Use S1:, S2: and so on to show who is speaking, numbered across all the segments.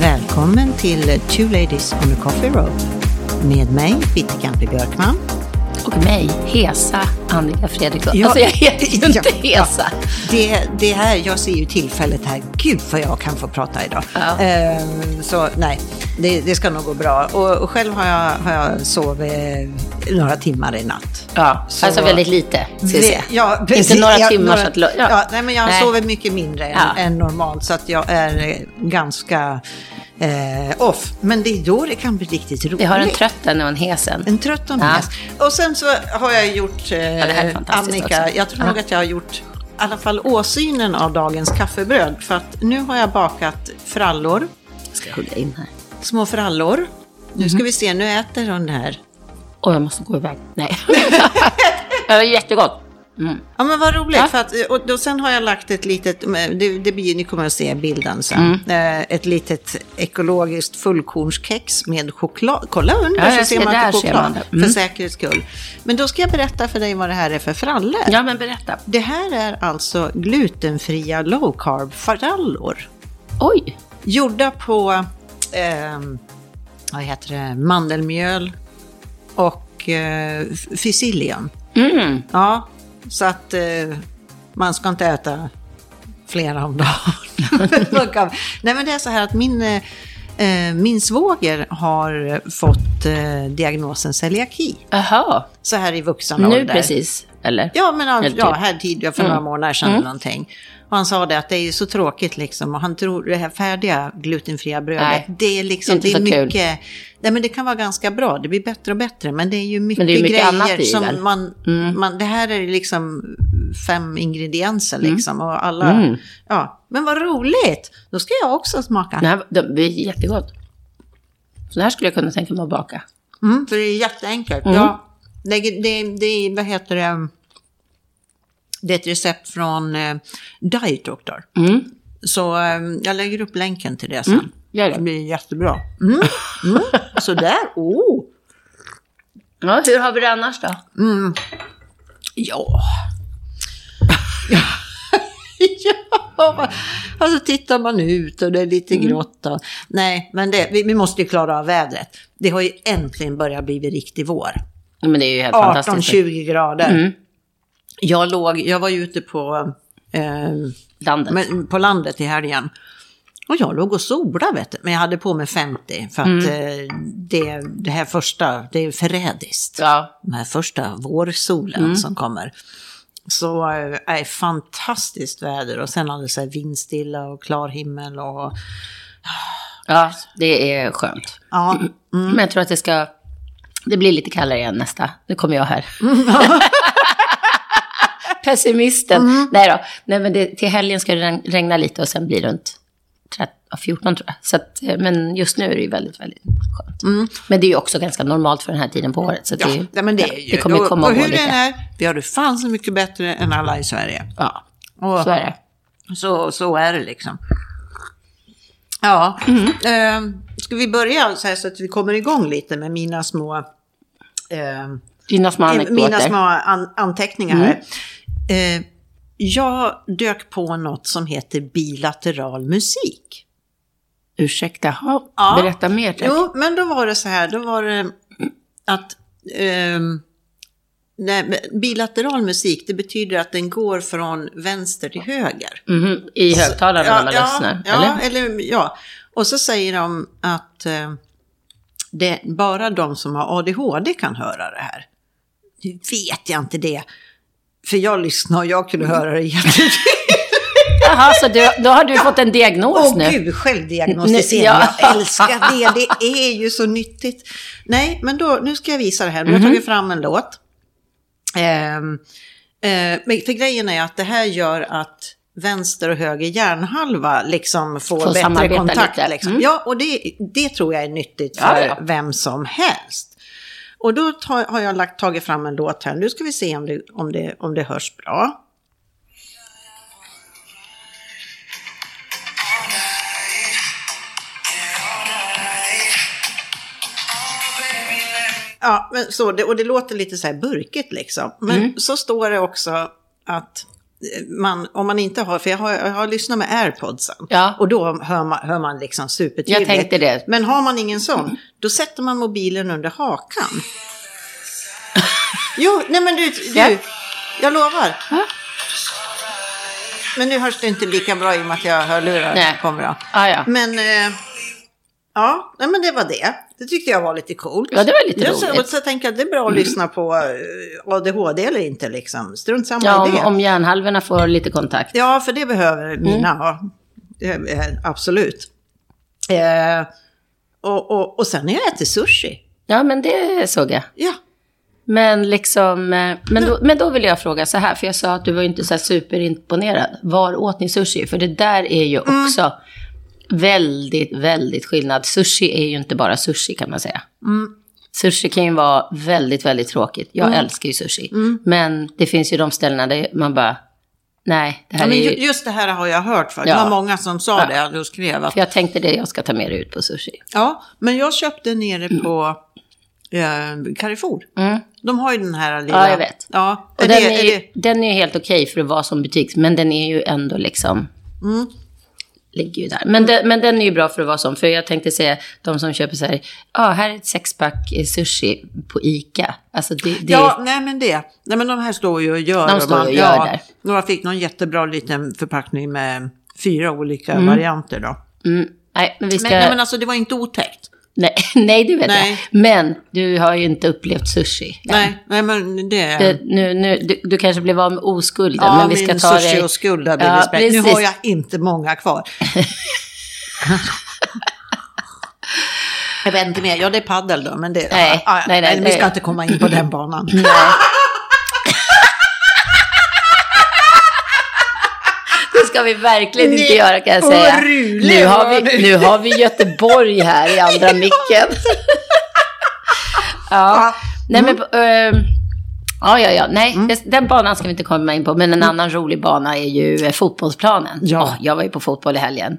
S1: Välkommen till Two Ladies on the Coffee Road. Med mig, Bitte Björkman.
S2: Och mig, Hesa Annika Fredriksson.
S1: Ja,
S2: alltså jag heter ju inte
S1: ja,
S2: Hesa.
S1: Det, det här, jag ser ju tillfället här. Gud vad jag kan få prata idag.
S2: Ja.
S1: Ehm, så nej, det, det ska nog gå bra. Och, och själv har jag, har jag sovit några timmar i natt.
S2: Ja,
S1: Så-
S2: alltså väldigt lite. Ska se.
S1: Ja, precis.
S2: Inte några
S1: Ja,
S2: timmar
S1: några-
S2: så att... lo-
S1: Ja. nej, men jag
S2: Nej.
S1: sover mycket mindre än,
S2: Ja.
S1: än normalt så att jag är eh, ganska eh, off. Men det är då det kan bli riktigt roligt.
S2: Vi har en trött en och en hesen.
S1: En trött och en
S2: Ja.
S1: hes. Och sen så har jag gjort, eh,
S2: fantastiskt
S1: Annika,
S2: också.
S1: jag tror
S2: Ja.
S1: nog att jag har gjort i alla fall åsynen av dagens kaffebröd. För att nu har jag bakat frallor,
S2: Jag ska hugga in här.
S1: små frallor. Nu
S2: Mhm.
S1: ska vi se, nu äter hon det här.
S2: Åh, jag måste gå iväg. Nej. det var jättegott. Mm.
S1: Ja men vad roligt,
S2: Ja.
S1: för att, och då, sen har jag lagt ett litet, det, det blir, ni kommer att se bilden sen,
S2: Mm.
S1: Eh, ett litet ekologiskt fullkornskex med choklad. Kolla under
S2: Ja,
S1: så ser man att choklad,
S2: man. Mm.
S1: för säkerhets skull. Men då ska jag berätta för dig vad det här är för frallor.
S2: Ja, men berätta.
S1: Det här är alltså glutenfria low carb frallor.
S2: Oj.
S1: Gjorda på, ehm, vad heter det, mandelmjöl och eh, fysillium.
S2: Mm.
S1: Ja, så att eh, man ska inte äta flera om dagen. Nej men det är så här att min, eh, eh, min svåger har fått eh, diagnosen celiaki.
S2: Jaha.
S1: Så här i vuxen
S2: Nu
S1: ålder.
S2: precis, eller?
S1: Ja, men
S2: Eller
S1: ja,
S2: typ.
S1: här tidigare för några månader sedan eller någonting. Och han sa det att det är ju så tråkigt liksom. Och han tror det här färdiga glutenfria brödet,
S2: Nej,
S1: det är liksom,
S2: inte
S1: det är
S2: så kul.
S1: mycket, nej men det kan vara ganska bra, det blir bättre och bättre. Men det är ju mycket,
S2: det är mycket
S1: grejer som
S2: väl? Mm.
S1: man, man, det här är liksom fem ingredienser liksom. Och alla,
S2: Mm.
S1: ja, men vad roligt! Då ska jag också smaka.
S2: Nej, det blir jättegott. Så här skulle jag kunna tänka mig att baka.
S1: Mm, för det är jätteenkelt.
S2: Mm.
S1: Det, det är, vad heter det, det är ett recept från eh, Diet Doctor.
S2: Mm.
S1: Så eh, jag lägger upp länken till det sen.
S2: Gör det.
S1: Det blir jättebra. Mm. Mm. Sådär, oh.
S2: Ja, hur har vi det annars då?
S1: Ja. ja. Alltså tittar man ut och det är lite
S2: Mm.
S1: grått. Och, nej, men det, vi, vi måste ju klara av vädret. Det har ju äntligen börjat bli riktig vår.
S2: Men det är ju helt fantastiskt.
S1: 18-20 grader.
S2: Mm.
S1: Jag, låg, jag var ute på, eh,
S2: Landet.
S1: men, på landet i helgen. Och jag låg och solade vet du. Men jag hade på mig 50 för att
S2: Mm.
S1: eh, det, det här första, det är förrädiskt.
S2: Ja.
S1: Den här första vårsolen
S2: Mm.
S1: som kommer. Så eh, är fantastiskt väder och sen alldeles så här vindstilla och klar himmel och
S2: ja, det är skönt.
S1: ja.
S2: Men jag tror att det ska... Det blir lite kallare igen nästa. Nu kommer jag här. Pessimisten. Nej då. Nej, men det, till helgen ska det regn- regna lite och sen blir det runt 13, ja, 14 tror jag. Så att, eh, men just nu är det ju väldigt, väldigt skönt. Men det är ju också ganska normalt för den här tiden på året. Så
S1: Mm. Ja,
S2: det,
S1: men det är ju.
S2: det kommer komma
S1: och,
S2: och
S1: hur den är, vi har det fan så mycket bättre än alla i Sverige.
S2: Ja,
S1: Och,
S2: så är det.
S1: Så, så är det liksom. Ja, eh, ska vi börja så så att vi kommer igång lite med mina små, eh,
S2: Dina små anekdoter.
S1: mina små an, anteckningar här. Eh, jag dök på något som heter bilateral musik.
S2: Ursäkta, ha,
S1: Ja.
S2: berätta mer tack.
S1: Jo, men då var det så här, då var det att ehm, nej, bilateral musik, det betyder att den går från vänster till höger.
S2: Mhm, I högtalarna när man lyssnar,
S1: ja,
S2: eller?
S1: eller? ja, och så säger de att eh, det, bara de som har ADHD kan höra det här. Nu vet jag inte det. För jag lyssnar och jag kunde höra det jättetydligt.
S2: Jaha, så du, då har du fått en diagnos
S1: Åh
S2: nu?
S1: gud, självdiagnostisering.
S2: Ja.
S1: Jag älskar det. Det är ju så nyttigt. Nej, men då, nu ska jag visa det här. Nu har jag
S2: Mhm.
S1: tagit fram en låt. Ehm, eh, men för grejen är att det här gör att vänster och höger hjärnhalva liksom får,
S2: får
S1: bättre kontakt. Liksom.
S2: Mm.
S1: Ja, och det, det tror jag är nyttigt för
S2: ja, ja.
S1: vem som helst. Och då ta, har jag lagt, tagit fram en låt här, nu ska vi se om det, om det, om det hörs bra. Ja, men så, och det låter lite så här burkigt liksom. Men
S2: mm.
S1: så står det också att man, om man inte har, för jag har, jag har lyssnat med airpodsen.
S2: Ja.
S1: Och då hör man, hör man liksom supertydligt.
S2: Jag tänkte det.
S1: Men har man ingen sån, då sätter man mobilen under hakan. jo, nej men du, du
S2: Ja.
S1: jag lovar.
S2: Ja.
S1: Men nu hörs det inte lika bra i och med att jag hör lurar
S2: Nej.
S1: kommer.
S2: Ah, ja.
S1: Men, eh, ja, nej, men det var det. Det tyckte jag var lite coolt.
S2: Ja, det var lite
S1: så,
S2: roligt.
S1: och så tänker jag att det är bra att lyssna på eh, ADHD eller inte liksom. Strunt samma
S2: Ja,
S1: i det.
S2: om, om hjärnhalvorna får lite kontakt.
S1: Ja, för det behöver
S2: Mm.
S1: mina ha. Det är- Absolut. Eh, och, och, och sen har jag ätit sushi.
S2: Ja, men det såg jag.
S1: Ja.
S2: Men liksom, eh, men då, men då vill jag fråga så här, för jag sa att du var inte så superimponerad. Var åt ni sushi? För det där är ju
S1: Mm.
S2: Väldigt, väldigt skillnad. Sushi är ju inte bara sushi kan man säga.
S1: Mm.
S2: Sushi kan ju vara väldigt, väldigt tråkigt. Jag älskar ju sushi.
S1: Mm.
S2: Men det finns ju de ställena där man bara, nej, det här
S1: Ja, men ju-
S2: ju...
S1: just det här har jag hört för. Det
S2: Ja.
S1: var många som sa
S2: Ja.
S1: det och skrev att
S2: För jag tänkte det, jag ska ta med dig ut på sushi.
S1: Ja, men jag köpte nere på eh, Carrefour.
S2: Mm.
S1: De har ju den här lilla...
S2: Ja, jag vet.
S1: Ja,
S2: Och
S1: är
S2: den,
S1: det,
S2: är,
S1: är
S2: ju,
S1: det,
S2: den är ju helt okej för att vara som butik, men den är ju ändå liksom... Ligger ju där. Men, den, men den är ju bra för att vara som. För jag tänkte säga, de som köper så här, ja, här är ett sexpack eh, sushi på ICA. Alltså det, det
S1: ja, nej men det. Nej men de här står ju och gör.
S2: De
S1: och
S2: står och gör där.
S1: Och jag fick någon jättebra liten förpackning med fyra olika
S2: Mm.
S1: varianter då.
S2: mm, nej, men vi ska...
S1: Men, nej men alltså det var inte otäckt.
S2: Nej, nej, det vet
S1: Nej.
S2: jag. Men du har ju inte upplevt sushi.
S1: Nej, nej men det...
S2: Det, nu, nu, du, du kanske blev av med oskulden,
S1: ja,
S2: men vi ska
S1: min
S2: ta
S1: sushi
S2: dig...
S1: och skuld har blivit
S2: Ja,
S1: spräckt. Nu har jag inte många kvar. jag vet inte mer. Ja, det är paddel då, men det...
S2: Nej,
S1: ja, ja,
S2: nej, nej,
S1: vi
S2: nej.
S1: ska inte komma in på den banan.
S2: Nej. Det ska vi verkligen inte göra kan jag säga. Nu har, vi, nu har vi Göteborg här i andra micken. Ja, nej men... eh, Ja, ja, ja. Nej,
S1: Mm.
S2: den banan ska vi inte komma in på. Men en annan rolig bana är ju eh, fotbollsplanen.
S1: Ja.
S2: Åh, jag var ju på fotboll i helgen.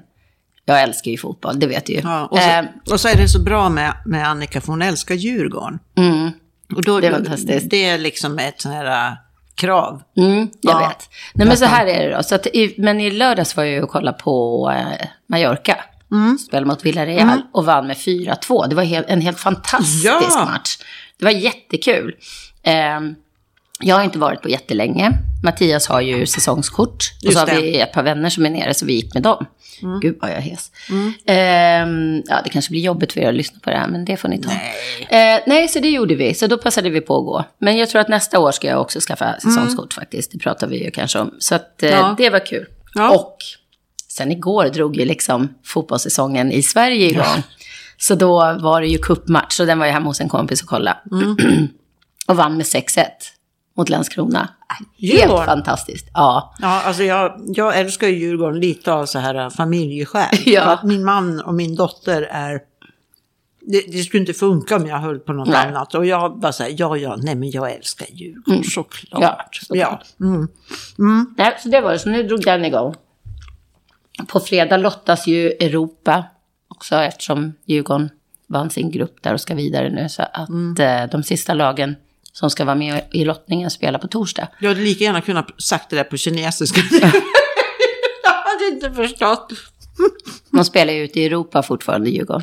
S2: Jag älskar ju fotboll, det vet du ju.
S1: Ja, och,
S2: Eh,
S1: så, och så är det så bra med, med Annika, för hon älskar Djurgården.
S2: mm,
S1: Och då,
S2: Det är fantastiskt.
S1: Det är liksom ett sånt här krav.
S2: mm, jag
S1: Ja.
S2: vet. Nej, men så här är det då. Så att i, men i lördags var jag ju och kollade på eh, Mallorca.
S1: Mm.
S2: Spelade mot Villarreal och vann med 4-2. Det var helt, en helt fantastisk
S1: Ja.
S2: match. Det var jättekul. Ehm, jag har inte varit på jättelänge. Mattias har ju säsongskort. Och
S1: Just
S2: så har
S1: det.
S2: vi ett par vänner som är nere, så vi gick med dem. Gud vad jag är hes. Ehm, ja, det kanske blir jobbigt för er att lyssna på det här, men det får ni ta.
S1: Nej.
S2: Eh, nej, så det gjorde vi. Så då passade vi på att gå. Men jag tror att nästa år ska jag också skaffa säsongskort faktiskt. Det pratar vi ju kanske om. Så att, eh,
S1: Ja.
S2: det var kul.
S1: Ja.
S2: Och sen igår drog ju liksom fotbollssäsongen i Sverige igång. Så då var det ju cupmatch. Så den var jag hemma hos en kompis och kollade. och vann med 6-1 mot Landskrona. Helt
S1: Djurgården?
S2: fantastiskt. Ja.
S1: Ja, alltså jag, jag älskar ju Djurgården lite av så här familjeskäl.
S2: Ja.
S1: För att min man och min dotter är... Det, det skulle inte funka om jag höll på något
S2: Nej.
S1: annat. Och jag bara säger ja, ja, nej men jag älskar Djurgården, såklart.
S2: Mm. Ja, såklart.
S1: Ja. Mm.
S2: Nej, så det var det. Så nu drog den igång. På fredag lottas ju Europa också eftersom Djurgården vann sin grupp där och ska vidare nu. Så att
S1: Mm.
S2: eh, de sista lagen som ska vara med i lottningen spelar på torsdag.
S1: Jag hade lika gärna kunnat sagt det där på kinesiska. jag hade inte förstått.
S2: De spelar ju ute i Europa fortfarande, Djurgården.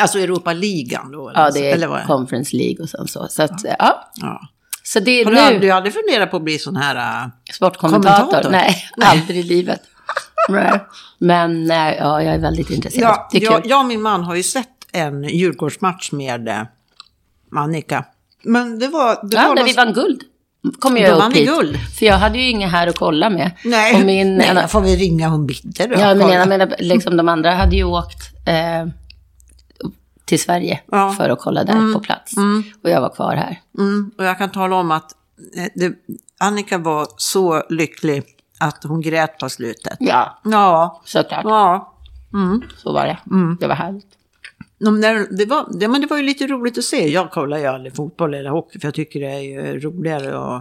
S1: Alltså Europa-ligan då?
S2: Ja, det
S1: eller
S2: är
S1: vad är
S2: Conference League och sen så. Så, att, eh, ja.
S1: Ja.
S2: så det är
S1: Har du
S2: nu
S1: aldrig, aldrig funderat på att bli sån här... äh,
S2: sportkommentator.
S1: kommentator?
S2: Nej, aldrig i livet. Nej. Men eh, ja, jag är väldigt intresserad.
S1: Ja, jag, jag och min man har ju sett en Djurgårdsmatch med eh, Annika. Men det var... Det
S2: Ja,
S1: var någon-
S2: vi vann guld. Kom jag upp hit.
S1: guld.
S2: För jag hade ju inga här att kolla med.
S1: Nej,
S2: Och min,
S1: nej
S2: ena,
S1: får vi ringa hon bitter då.
S2: ja, men jag menar, liksom de andra hade ju åkt eh, till Sverige
S1: Ja.
S2: för att kolla där på plats. Och jag var kvar här.
S1: Mm, och jag kan tala om att eh, det, Annika var så lycklig att hon grät på slutet.
S2: Ja,
S1: Ja,
S2: såklart.
S1: ja.
S2: Så var det. Det var härligt.
S1: Där, det, var, det, men det var ju lite roligt att se. Jag kollar ju aldrig fotboll eller hockey för jag tycker det är ju roligare och...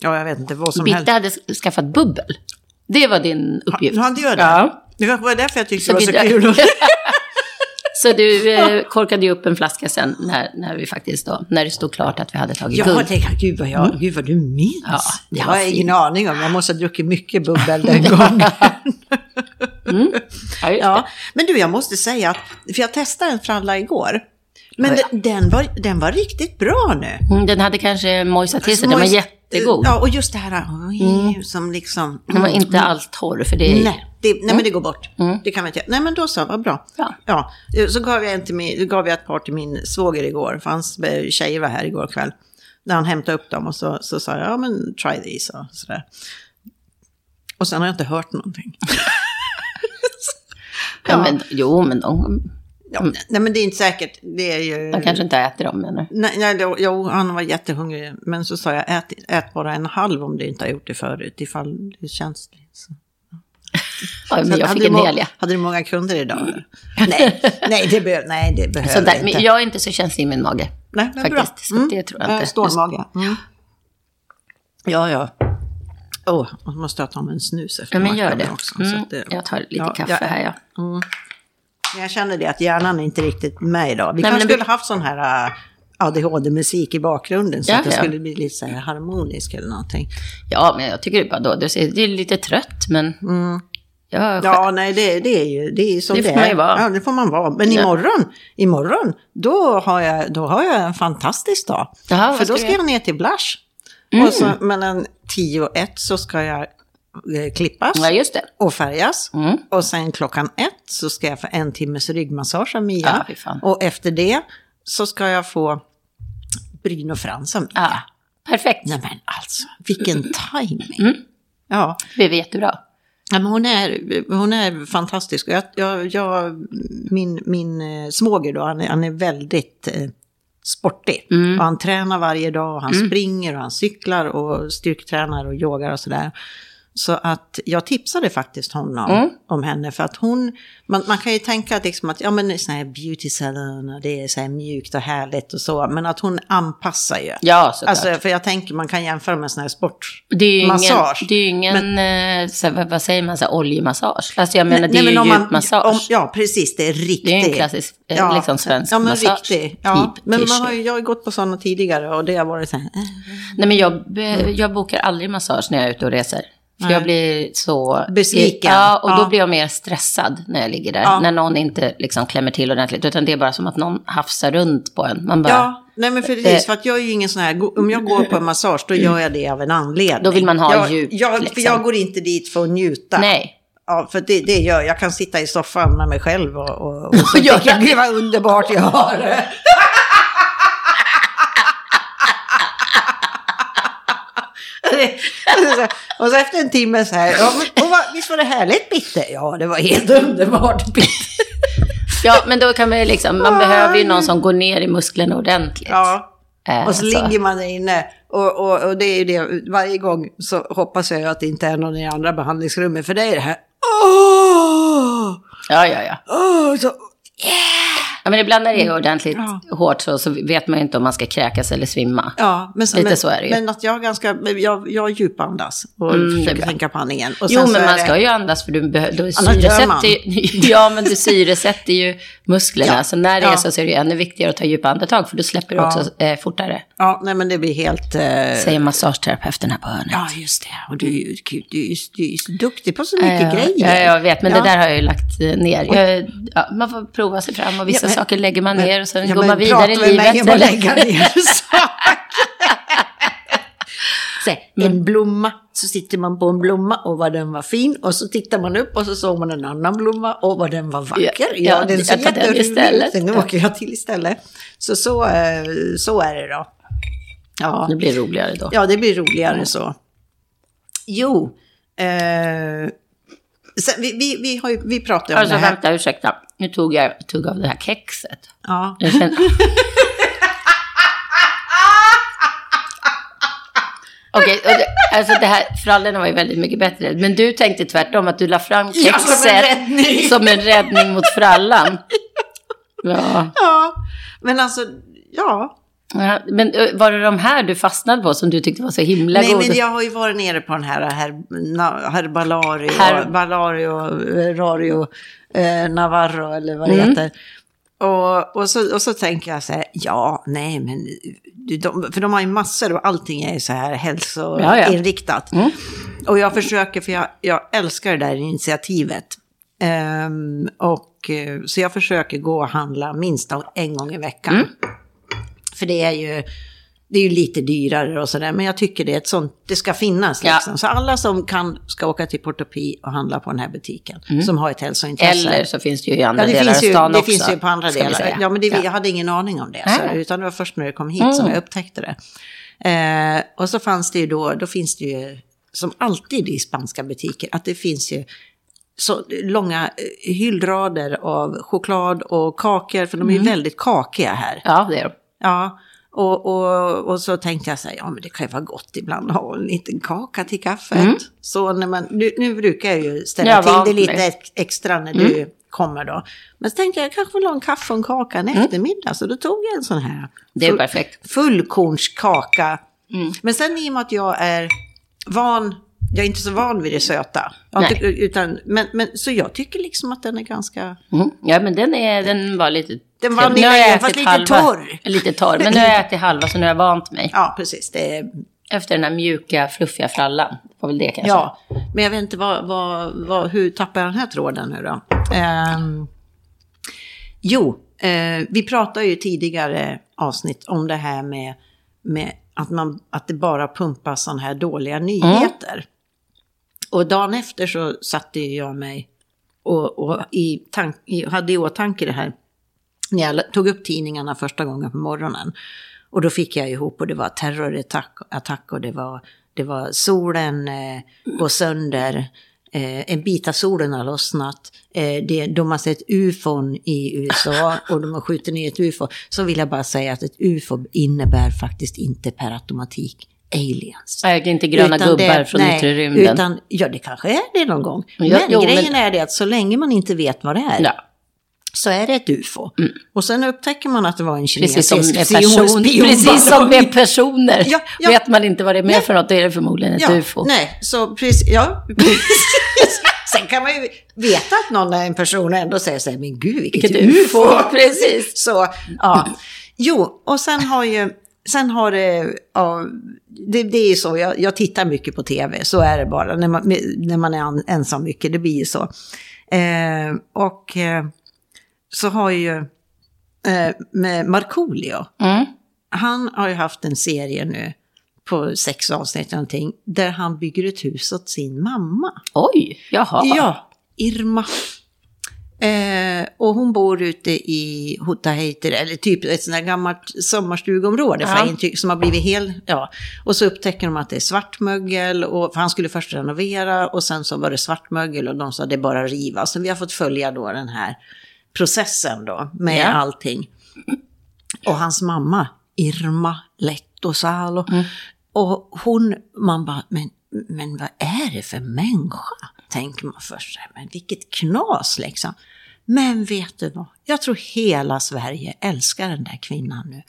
S1: Ja, jag vet inte vad som helst.
S2: Bitte hade skaffat bubbel. Det var din uppgift.
S1: Ja, det gör det.
S2: Ja.
S1: Det kanske var därför jag tyckte
S2: Så
S1: det var så kul.
S2: Så du eh, korkade ju upp en flaska sen när, när vi faktiskt då, när det stod klart att vi hade tagit
S1: Ja,
S2: guld.
S1: det, gud, vad jag, gud vad du minns.
S2: Ja, det
S1: har jag
S2: fint.
S1: ingen aning om. Jag måste ha druckit mycket bubbel den gången.
S2: Ja, just
S1: ja. Men du, jag måste säga att, för jag testade en fralla igår. Men den, den, var, den var riktigt bra nu.
S2: Mm, den hade kanske mojsat till sig, den var
S1: Mojs-
S2: jättegod.
S1: Ja, och just det här oj, som liksom...
S2: Den var inte alls torr, för det är...
S1: Nej, det, nej men det går bort.
S2: Mm.
S1: Det kan vi inte Nej men då så, vad bra.
S2: Ja.
S1: Ja, så gav jag, en till min, gav jag ett par till min svåger igår, för hans tjejer var här igår kväll. När han hämtade upp dem och så, så sa jag, ja men try these och sådär. Och sen har jag inte hört någonting.
S2: Ja, men, jo, men de,
S1: Ja, Nej men det är inte säkert, det är ju...
S2: de kanske inte äter dem, menar du?
S1: Nej, nej, då- jo, han var jättehungrig. Men så sa jag, ät, ät bara en halv om du inte har gjort det förut, ifall det känsligt. Så.
S2: Ja, men
S1: Så
S2: jag fick en hel, ja.
S1: Hade du många kunder idag? eller? nej, nej, det, be- nej, det behöver
S2: Sånt där.
S1: inte.
S2: Men jag är inte så känslig i min mage.
S1: Nej, men bra.
S2: faktiskt, så det tror jag inte.
S1: Stålmage. Mm. Ja, ja. Åh, oh, måste jag ta mig en snus efter
S2: Ja, men gör det.
S1: Också, så
S2: Mm,
S1: det-
S2: jag tar lite
S1: Ja,
S2: kaffe
S1: jag-
S2: här, ja.
S1: Men Jag känner det att hjärnan är inte riktigt med idag. Vi
S2: Nej,
S1: kanske
S2: men det-
S1: skulle haft sån här äh, ADHD-musik i bakgrunden så
S2: Ja,
S1: att det
S2: ja.
S1: skulle bli lite så här harmonisk eller någonting.
S2: Ja, men jag tycker det är bara då. Det är, det lite trött, men...
S1: Mm. Ja, nej, det, det är ju det är som
S2: Det
S1: det,
S2: får man
S1: är.
S2: ju vara.
S1: Ja, det får man vara. Men
S2: Ja.
S1: imorgon, imorgon då, har jag, då har jag en fantastisk dag.
S2: Vad
S1: För då ska jag ner till Blush.
S2: Mm.
S1: Och så mellan 10 och 1 så ska jag klippas.
S2: ja,
S1: och färgas.
S2: Mm.
S1: Och sen klockan ett så ska jag få en timmes ryggmassage av Mia.
S2: Ja,
S1: och efter det så ska jag få bryn och frans av Mia.
S2: Ja, perfekt.
S1: Nej men alltså, vilken timing.
S2: Mm.
S1: Ja.
S2: Det blir jättebra.
S1: Ja, men hon, är, hon är fantastisk. Jag, jag, jag, min min eh, svåger då, han är, han är väldigt eh, sportig.
S2: Mm.
S1: Och han tränar varje dag, och han springer och han cyklar och styrketränar och yogar och sådär. Så att jag tipsade faktiskt honom
S2: Mm.
S1: om henne för att hon, man, man kan ju tänka att, liksom att ja men sån här beauty salon och det är så här mjukt och härligt och så, men att hon anpassar ju.
S2: Ja, såklart.
S1: Alltså för jag tänker man kan jämföra med sån här sport.
S2: det är ju ingen, ingen eh, så, här, vad, säger man, så här, oljemassage. Alltså jag menar, det är
S1: men
S2: ju djupmassage.
S1: Om, ja, precis, det är riktigt.
S2: Det är en klassisk, eh, liksom svensk
S1: ja, men
S2: massage.
S1: Riktig, ja.
S2: Typ,
S1: men man har ju, jag har ju gått på sådana tidigare och det har varit så här. eh.
S2: Nej, men jag, jag bokar aldrig massage när jag är ute och reser. För
S1: Nej.
S2: jag blir så...
S1: Besviken.
S2: Ja, och då
S1: Ja.
S2: blir jag mer stressad när jag ligger där.
S1: Ja.
S2: När någon inte liksom klämmer till ordentligt. Utan det är bara som att någon hafsar runt på en. Man bara...
S1: Ja, nej men för,
S2: Eh.
S1: precis, för att jag är ju ingen sån här, om jag går på en massage då gör jag det av en anledning.
S2: Då vill man ha
S1: jag,
S2: djup,
S1: Jag, för
S2: liksom.
S1: jag går inte dit för att njuta.
S2: Nej.
S1: Ja, för det, det gör jag. Jag kan sitta i soffan med mig själv och, och, och så tycker jag, gud vad underbart jag har det. och så efter en timme så här, ja, men, och vad, visst var det härligt Bitte? Ja, det var helt underbart Bitte.
S2: Ja, men då kan man ju liksom... Man behöver ju någon som går ner i musklerna ordentligt.
S1: Ja.
S2: Eh,
S1: Och så ligger man där inne och, och, och det är ju det, varje gång så hoppas jag att det inte är någon i andra behandlingsrummet, för det är det här, åh,
S2: Ja, ja, ja.
S1: åh, så,
S2: Ja, men ibland när det är ordentligt
S1: Ja.
S2: hårt så, så vet man ju inte om man ska kräkas eller svimma.
S1: ja, men, så,
S2: Lite
S1: men,
S2: så är det ju.
S1: men att jag ganska, jag, jag djupandas och
S2: Mm,
S1: försöker tänka på andningen. Och
S2: Jo, men man
S1: det-
S2: ska ju andas för du, du syresätter ju, Ja, men du syresätter ju musklerna.
S1: Ja.
S2: Så när det är så, så är det ju ännu viktigare att ta djupa andetag, för då släpper du också eh, fortare.
S1: Ja, nej men det blir helt... Eh,
S2: Säger massageterapeuten här på hörnet.
S1: ja, just det. Och du du är, ju- du är så duktig på så mycket
S2: ja,
S1: grejer.
S2: Ja, jag vet, men
S1: Ja.
S2: det där har jag ju lagt eh, ner. Jag, ja, man får prova sig fram och vissa
S1: men-
S2: saker lägger man ner och sen går man vidare i
S1: prata med mig
S2: livet.
S1: om att lägga ner saker. En blomma, så sitter man på en blomma och vad den var fin och så tittar man upp och så såg man en annan blomma och vad den var vacker.
S2: Ja,
S1: Ja, den ser jätterolig ut. Den åker jag till istället. Så, så, eh, så är det då. Ja.
S2: Det blir roligare då.
S1: Ja, det blir roligare så. Jo, eh, sen, vi, vi, vi, har ju, vi pratade om
S2: Alltså
S1: det här.
S2: vänta, ursäkta. Nu tog jag tugg av det här kexet.
S1: Ja.
S2: Jag känner... Okej, det, alltså det här, frallorna var ju väldigt mycket bättre. Men du tänkte tvärtom, att du la fram
S1: Ja,
S2: kexet
S1: som en
S2: som en räddning mot frallan. Ja.
S1: ja, men alltså, ja.
S2: Men var det de här du fastnade på som du tyckte var så himla
S1: Nej,
S2: goda?
S1: men jag har ju varit nere på den här her, na, Herbalario,
S2: Her-
S1: Balario, eh, Rario, eh, Navarro eller vad det
S2: Mm.
S1: heter. Och, och, så, och så tänker jag så här, ja, nej men, de, för de har ju massor och allting är så här hälsoinriktat. Ja, ja. Mm. Och jag försöker, för jag, jag älskar det där initiativet. Um, och, eh, så jag försöker gå och handla minst en gång i veckan. Mm. För det är ju det är ju lite dyrare och sådär, men jag tycker det är ett sånt, det ska finnas liksom. Ja. Så alla som kan ska åka till Portopi och handla på den här butiken, mm. som har ett hälsointresse.
S2: Eller så finns det ju i andra ja, det delar av stan
S1: det
S2: också.
S1: Det finns ju på andra delar. Ja, men det, ja. jag hade ingen aning om det, så, utan det var först när det kom hit mm. som jag upptäckte det. Eh, och så fanns det ju då, då finns det ju, som alltid i spanska butiker, att det finns ju så långa eh, hyllrader av choklad och kakor, för de är ju mm. väldigt kakiga här.
S2: Ja, det är de.
S1: Ja, och, och, och så tänkte jag så här, ja men det kan ju vara gott ibland att ha en liten kaka till kaffet. Mm. Så när man, nu, nu brukar jag ju ställa jag till det lite med. extra när mm. du kommer då. Men så tänkte jag, jag kanske vill ha en kaffe och en kaka en mm. eftermiddag. Så då tog jag en sån här.
S2: Det är full, perfekt.
S1: Fullkornskaka. Mm. Men sen i och med att jag är van jag är inte så van vid det söta. Inte, utan, men, men, så jag tycker liksom att den är ganska...
S2: Mm. Ja, men den, är, den var lite...
S1: Den var lite, fast lite halva, torr.
S2: Lite torr, men nu har jag ätit halva så nu har jag vant mig.
S1: Ja, precis. Det är...
S2: Efter den här mjuka, fluffiga frallan. Var väl det kanske.
S1: Ja, men jag vet inte vad, vad, vad, hur tappar jag den här tråden nu då? Um, jo, uh, vi pratade ju tidigare avsnitt om det här med, med att, man, att det bara pumpas sådana här dåliga nyheter. Och dagen efter så satte jag mig och, och i tank, hade i åtanke det här när jag tog upp tidningarna första gången på morgonen. Och då fick jag ihop och det var terrorattack och det var, det var solen eh, går sönder. Eh, en bit av solen har lossnat. Eh, det, de har sett ufon i USA och de har skjutit ner ett ufo. Så vill jag bara säga att ett ufo innebär faktiskt inte per automatik aliens.
S2: Nej, inte gröna utan gubbar det, från nej, yttre rymden.
S1: Utan, ja, det kanske är det någon gång. Ja, men jo, grejen men... är det att så länge man inte vet vad det är. Ja. Så är det ett ufo. Mm. Och sen upptäcker man att det var en kinesisk
S2: person, Precis som med personer. Ja, ja. Vet man inte vad det är med för något, då är det förmodligen ett ufo.
S1: Nej, så precis, ja. Sen kan man ju veta att någon är en person och ändå säga så här, men gud vilket, vilket ufo. ufo.
S2: Precis.
S1: Så, ja. Jo, och sen har ju sen har det, ja, det, det är så, jag, jag, tittar mycket på tv, så är det bara, när man, när man är ensam mycket, det blir ju så. Eh, och eh, så har ju eh, med Markoolio, mm. han har ju haft en serie nu på sex avsnitt någonting, där han bygger ett hus åt sin mamma.
S2: Oj, jaha.
S1: Ja, Irma. Eh, och hon bor ute i Hutaheiter, eller typ ett sånt där gammalt sommarstugområde ja. som har blivit hel... Ja. Och så upptäcker de att det är svartmögel, och, för han skulle först renovera och sen så var det svartmögel och de sa att det är bara riva. Så vi har fått följa då den här processen då med ja. allting. Och hans mamma, Irma Lettosalo, mm. och hon, man bara, men, men vad är det för människa? Tänker man först, men vilket knas liksom. Men vet du vad? Jag tror hela Sverige älskar den där kvinnan nu.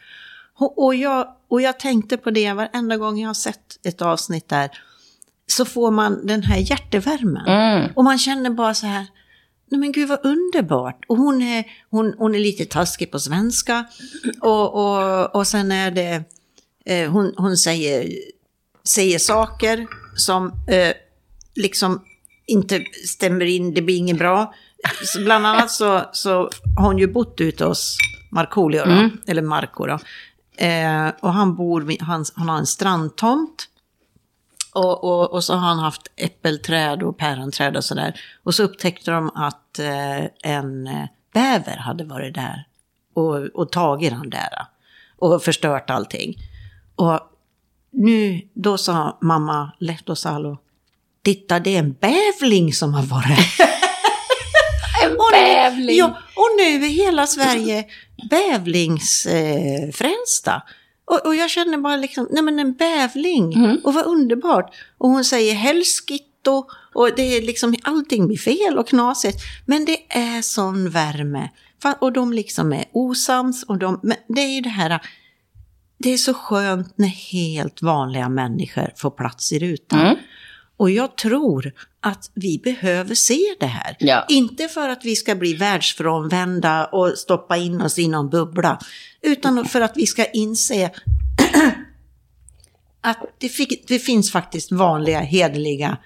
S1: Och, jag, och jag tänkte på det varenda gång jag har sett ett avsnitt där. Så får man den här hjärtevärmen. Mm. Och man känner bara så här, nej men gud vad underbart. Och hon är, hon, hon är lite taskig på svenska. Och, och, och sen är det, eh, hon, hon säger, säger saker som eh, liksom inte stämmer in, det blir inget bra. Bland annat så, så har hon ju bott ute hos Markoolio, mm. eller Marco då. Eh, och han bor, han, han har en strandtomt. Och, och, och, så har han haft äppelträd och päronträd och sådär. Och så upptäckte de att eh, en eh, bäver hade varit där och, och tagit den där. Och förstört allting. Och nu, då sa mamma Lehtosalo, titta det är en bävling som har varit
S2: En bävling!
S1: Ja, och nu är hela Sverige bävlingsfrälsta. Eh, och, och, jag känner bara liksom, nej men en bävling, mm. och vad underbart. Och hon säger helskitto, och det är liksom, allting blir fel och knasigt. Men det är sån värme. Och de liksom är osams, och de, men det är ju det här, det är så skönt när helt vanliga människor får plats i rutan. Mm. Och jag tror att vi behöver se det här.
S2: Ja.
S1: Inte för att vi ska bli världsfrånvända och stoppa in oss i någon bubbla, utan för att vi ska inse att det, fick, det finns faktiskt vanliga, hederliga,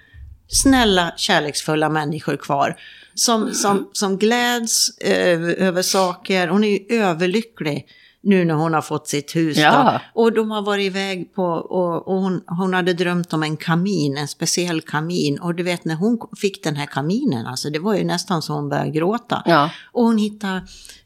S1: snälla, kärleksfulla människor kvar. Som, som, som gläds eh, över saker. Hon är ju överlycklig nu när hon har fått sitt hus.
S2: Ja.
S1: Då. Och de har varit iväg på, och, och hon, hon hade drömt om en kamin, en speciell kamin. Och du vet när hon fick den här kaminen, alltså det var ju nästan så hon började gråta.
S2: Ja.
S1: Och hon hittade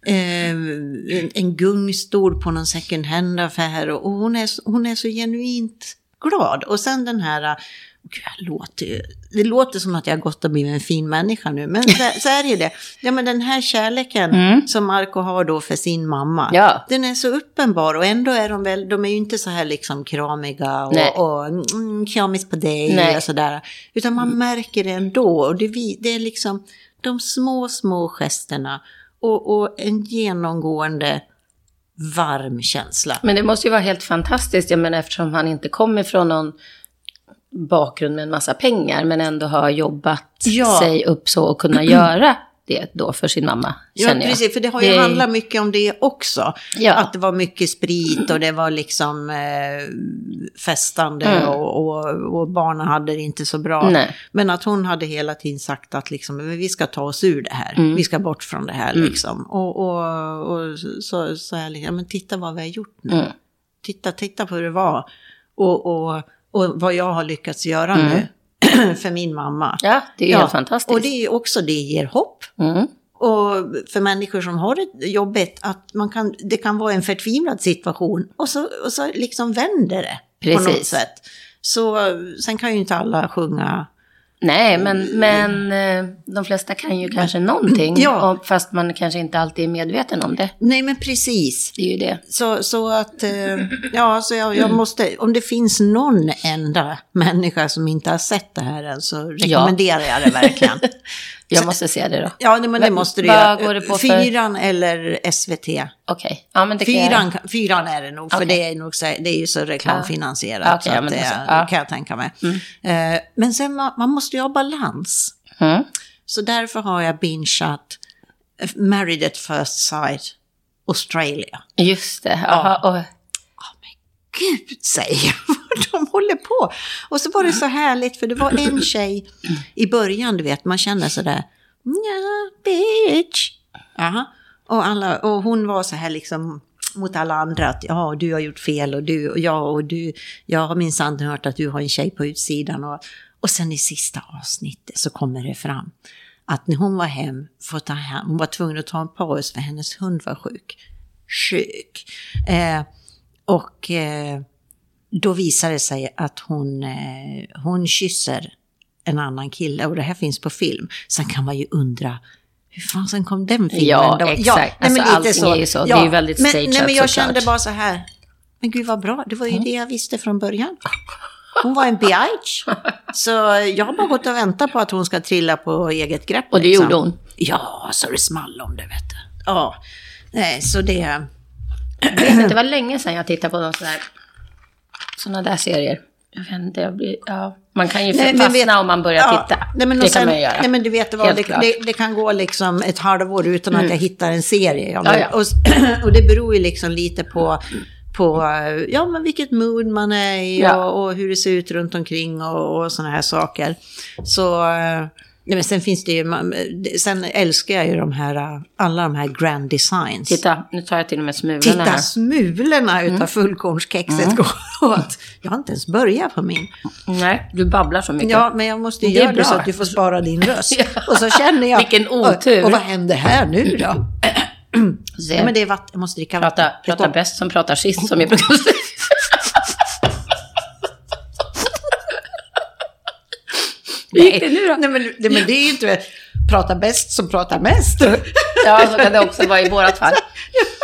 S1: eh, en, en gungstol på någon second hand-affär och hon är, hon är så genuint glad. Och sen den här, Gud, jag låter, det låter som att jag har gått och blivit en fin människa nu, men så, så är det. Ja, men den här kärleken som Marco har då för sin mamma,
S2: Mm. Ja.
S1: den är så uppenbar och ändå är de väl, de är ju inte så här liksom kramiga
S2: Nej.
S1: och, och mm, kramis på dig
S2: Nej.
S1: och sådär. Utan man märker det ändå och det, det är liksom de små, små gesterna och, och en genomgående varm känsla.
S2: Men det måste ju vara helt fantastiskt, jag menar eftersom han inte kommer från någon bakgrund med en massa pengar, men ändå har jobbat
S1: Ja.
S2: sig upp så och kunna göra det då för sin mamma,
S1: Ja,
S2: känner jag.
S1: precis, för det har ju
S2: Det-
S1: handlat mycket om det också.
S2: Ja.
S1: Att det var mycket sprit och det var liksom eh, festande
S2: Mm.
S1: och, och, och barnen hade det inte så bra.
S2: Nej.
S1: Men att hon hade hela tiden sagt att liksom, vi ska ta oss ur det här.
S2: Mm.
S1: Vi ska bort från det här liksom. Och, och, och så sa jag liksom, men titta vad vi har gjort nu.
S2: Mm.
S1: Titta, titta på hur det var. Och, och, vad jag har lyckats göra nu. för min mamma.
S2: Mm. Ja, det är ju helt fantastiskt.
S1: Och det är också, det ger hopp.
S2: Mm.
S1: Och för människor som har det jobbigt, att man kan, det kan vara en förtvivlad situation och så, och så liksom vänder det på något
S2: Precis.
S1: sätt. Så sen kan ju inte alla sjunga.
S2: Nej, men, men eh, de flesta kan ju kanske någonting,
S1: Ja.
S2: fast man kanske inte alltid är medveten om det.
S1: Nej men precis.
S2: Det är ju det.
S1: Så, så att, eh, ja, så jag, jag måste, om det finns någon enda människa som inte har sett det här än så rekommenderar jag det verkligen.
S2: Jag måste se det då.
S1: Ja, men det
S2: Vad-
S1: måste du
S2: vad
S1: göra.
S2: går det på för-
S1: Fyran eller SVT.
S2: Okej, ja men det kan jag
S1: Fyran, fyran är det nog, för
S2: Okej.
S1: det är, nog så, det är ju så reklamfinansierat.
S2: Ja, okej,
S1: så
S2: ja,
S1: det
S2: så. Ja.
S1: kan jag tänka mig. Eh, men sen man, man måste ju ha balans.
S2: Mm.
S1: Så därför har jag bingeat Married at first sight Australia.
S2: Just det. Jaha, och,
S1: Ja, gud säger vad de håller på. Och så var det så härligt för det var en tjej i början, du vet, man känner sådär, ja, bitch. Aha. Och, alla, och hon var så här liksom mot alla andra att ja, du har gjort fel och du och jag och du, jag har minsann hört att du har en tjej på utsidan. Och, och sen i sista avsnittet så kommer det fram att när hon var hem, för att ta hem, hon var tvungen att ta en paus för hennes hund var sjuk. Sjuk. Eh, och eh, då visar det sig att hon, eh, hon kysser en annan kille och det här finns på film. Sen kan man ju undra hur fan sen kom den filmen
S2: Ja,
S1: då?
S2: exakt. Alltså, allting är ju så. Det är ju väldigt
S1: men,
S2: stageat
S1: nej, men jag
S2: såklart.
S1: kände bara så här, men gud vad bra, det var ju det jag visste från början. Hon var en biatch. Så jag har bara gått och väntat på att hon ska trilla på eget grepp.
S2: och det
S1: liksom.
S2: gjorde hon.
S1: Ja, så det small om det vet du. Ja, nej, så det...
S2: Inte, det var länge sedan jag tittade på någon sån där, såna där serier. Jag vet inte, jag blir, ja. Man kan ju
S1: Nej,
S2: fastna
S1: vet-
S2: om man börjar
S1: Ja,
S2: titta.
S1: Nej, men
S2: det
S1: sen,
S2: kan man ju göra.
S1: Nej, men du vet vad, det, det, det kan gå liksom ett halvår utan att jag hittar en serie. Ja,
S2: Ja.
S1: Och, och det beror ju liksom lite på, på eh, ja, men vilket mood man är i och, och hur det ser ut runt omkring och, och sådana här saker. Så... Nej, men sen finns det ju, sen älskar jag ju de här, alla de här grand designs.
S2: Titta, nu tar jag till och med smulorna
S1: Titta,
S2: här. Mm.
S1: smulorna utav fullkornskexet går åt. Jag har inte ens börjat på min.
S2: Nej, du babblar så mycket.
S1: Ja, men jag måste ju
S2: Det är
S1: göra det så att du får spara din röst.
S2: Ja.
S1: Och så känner jag...
S2: Vilken otur.
S1: Och, och vad händer här nu då? Ja, men det är vatten, jag måste dricka vatten.
S2: Prata, prata bäst som pratar sist, som jag brukar säga. Hur gick det nu då?
S1: Nej, men, nej, men det är ju inte prata bäst som pratar mest.
S2: Ja, så kan det också vara i vårat fall.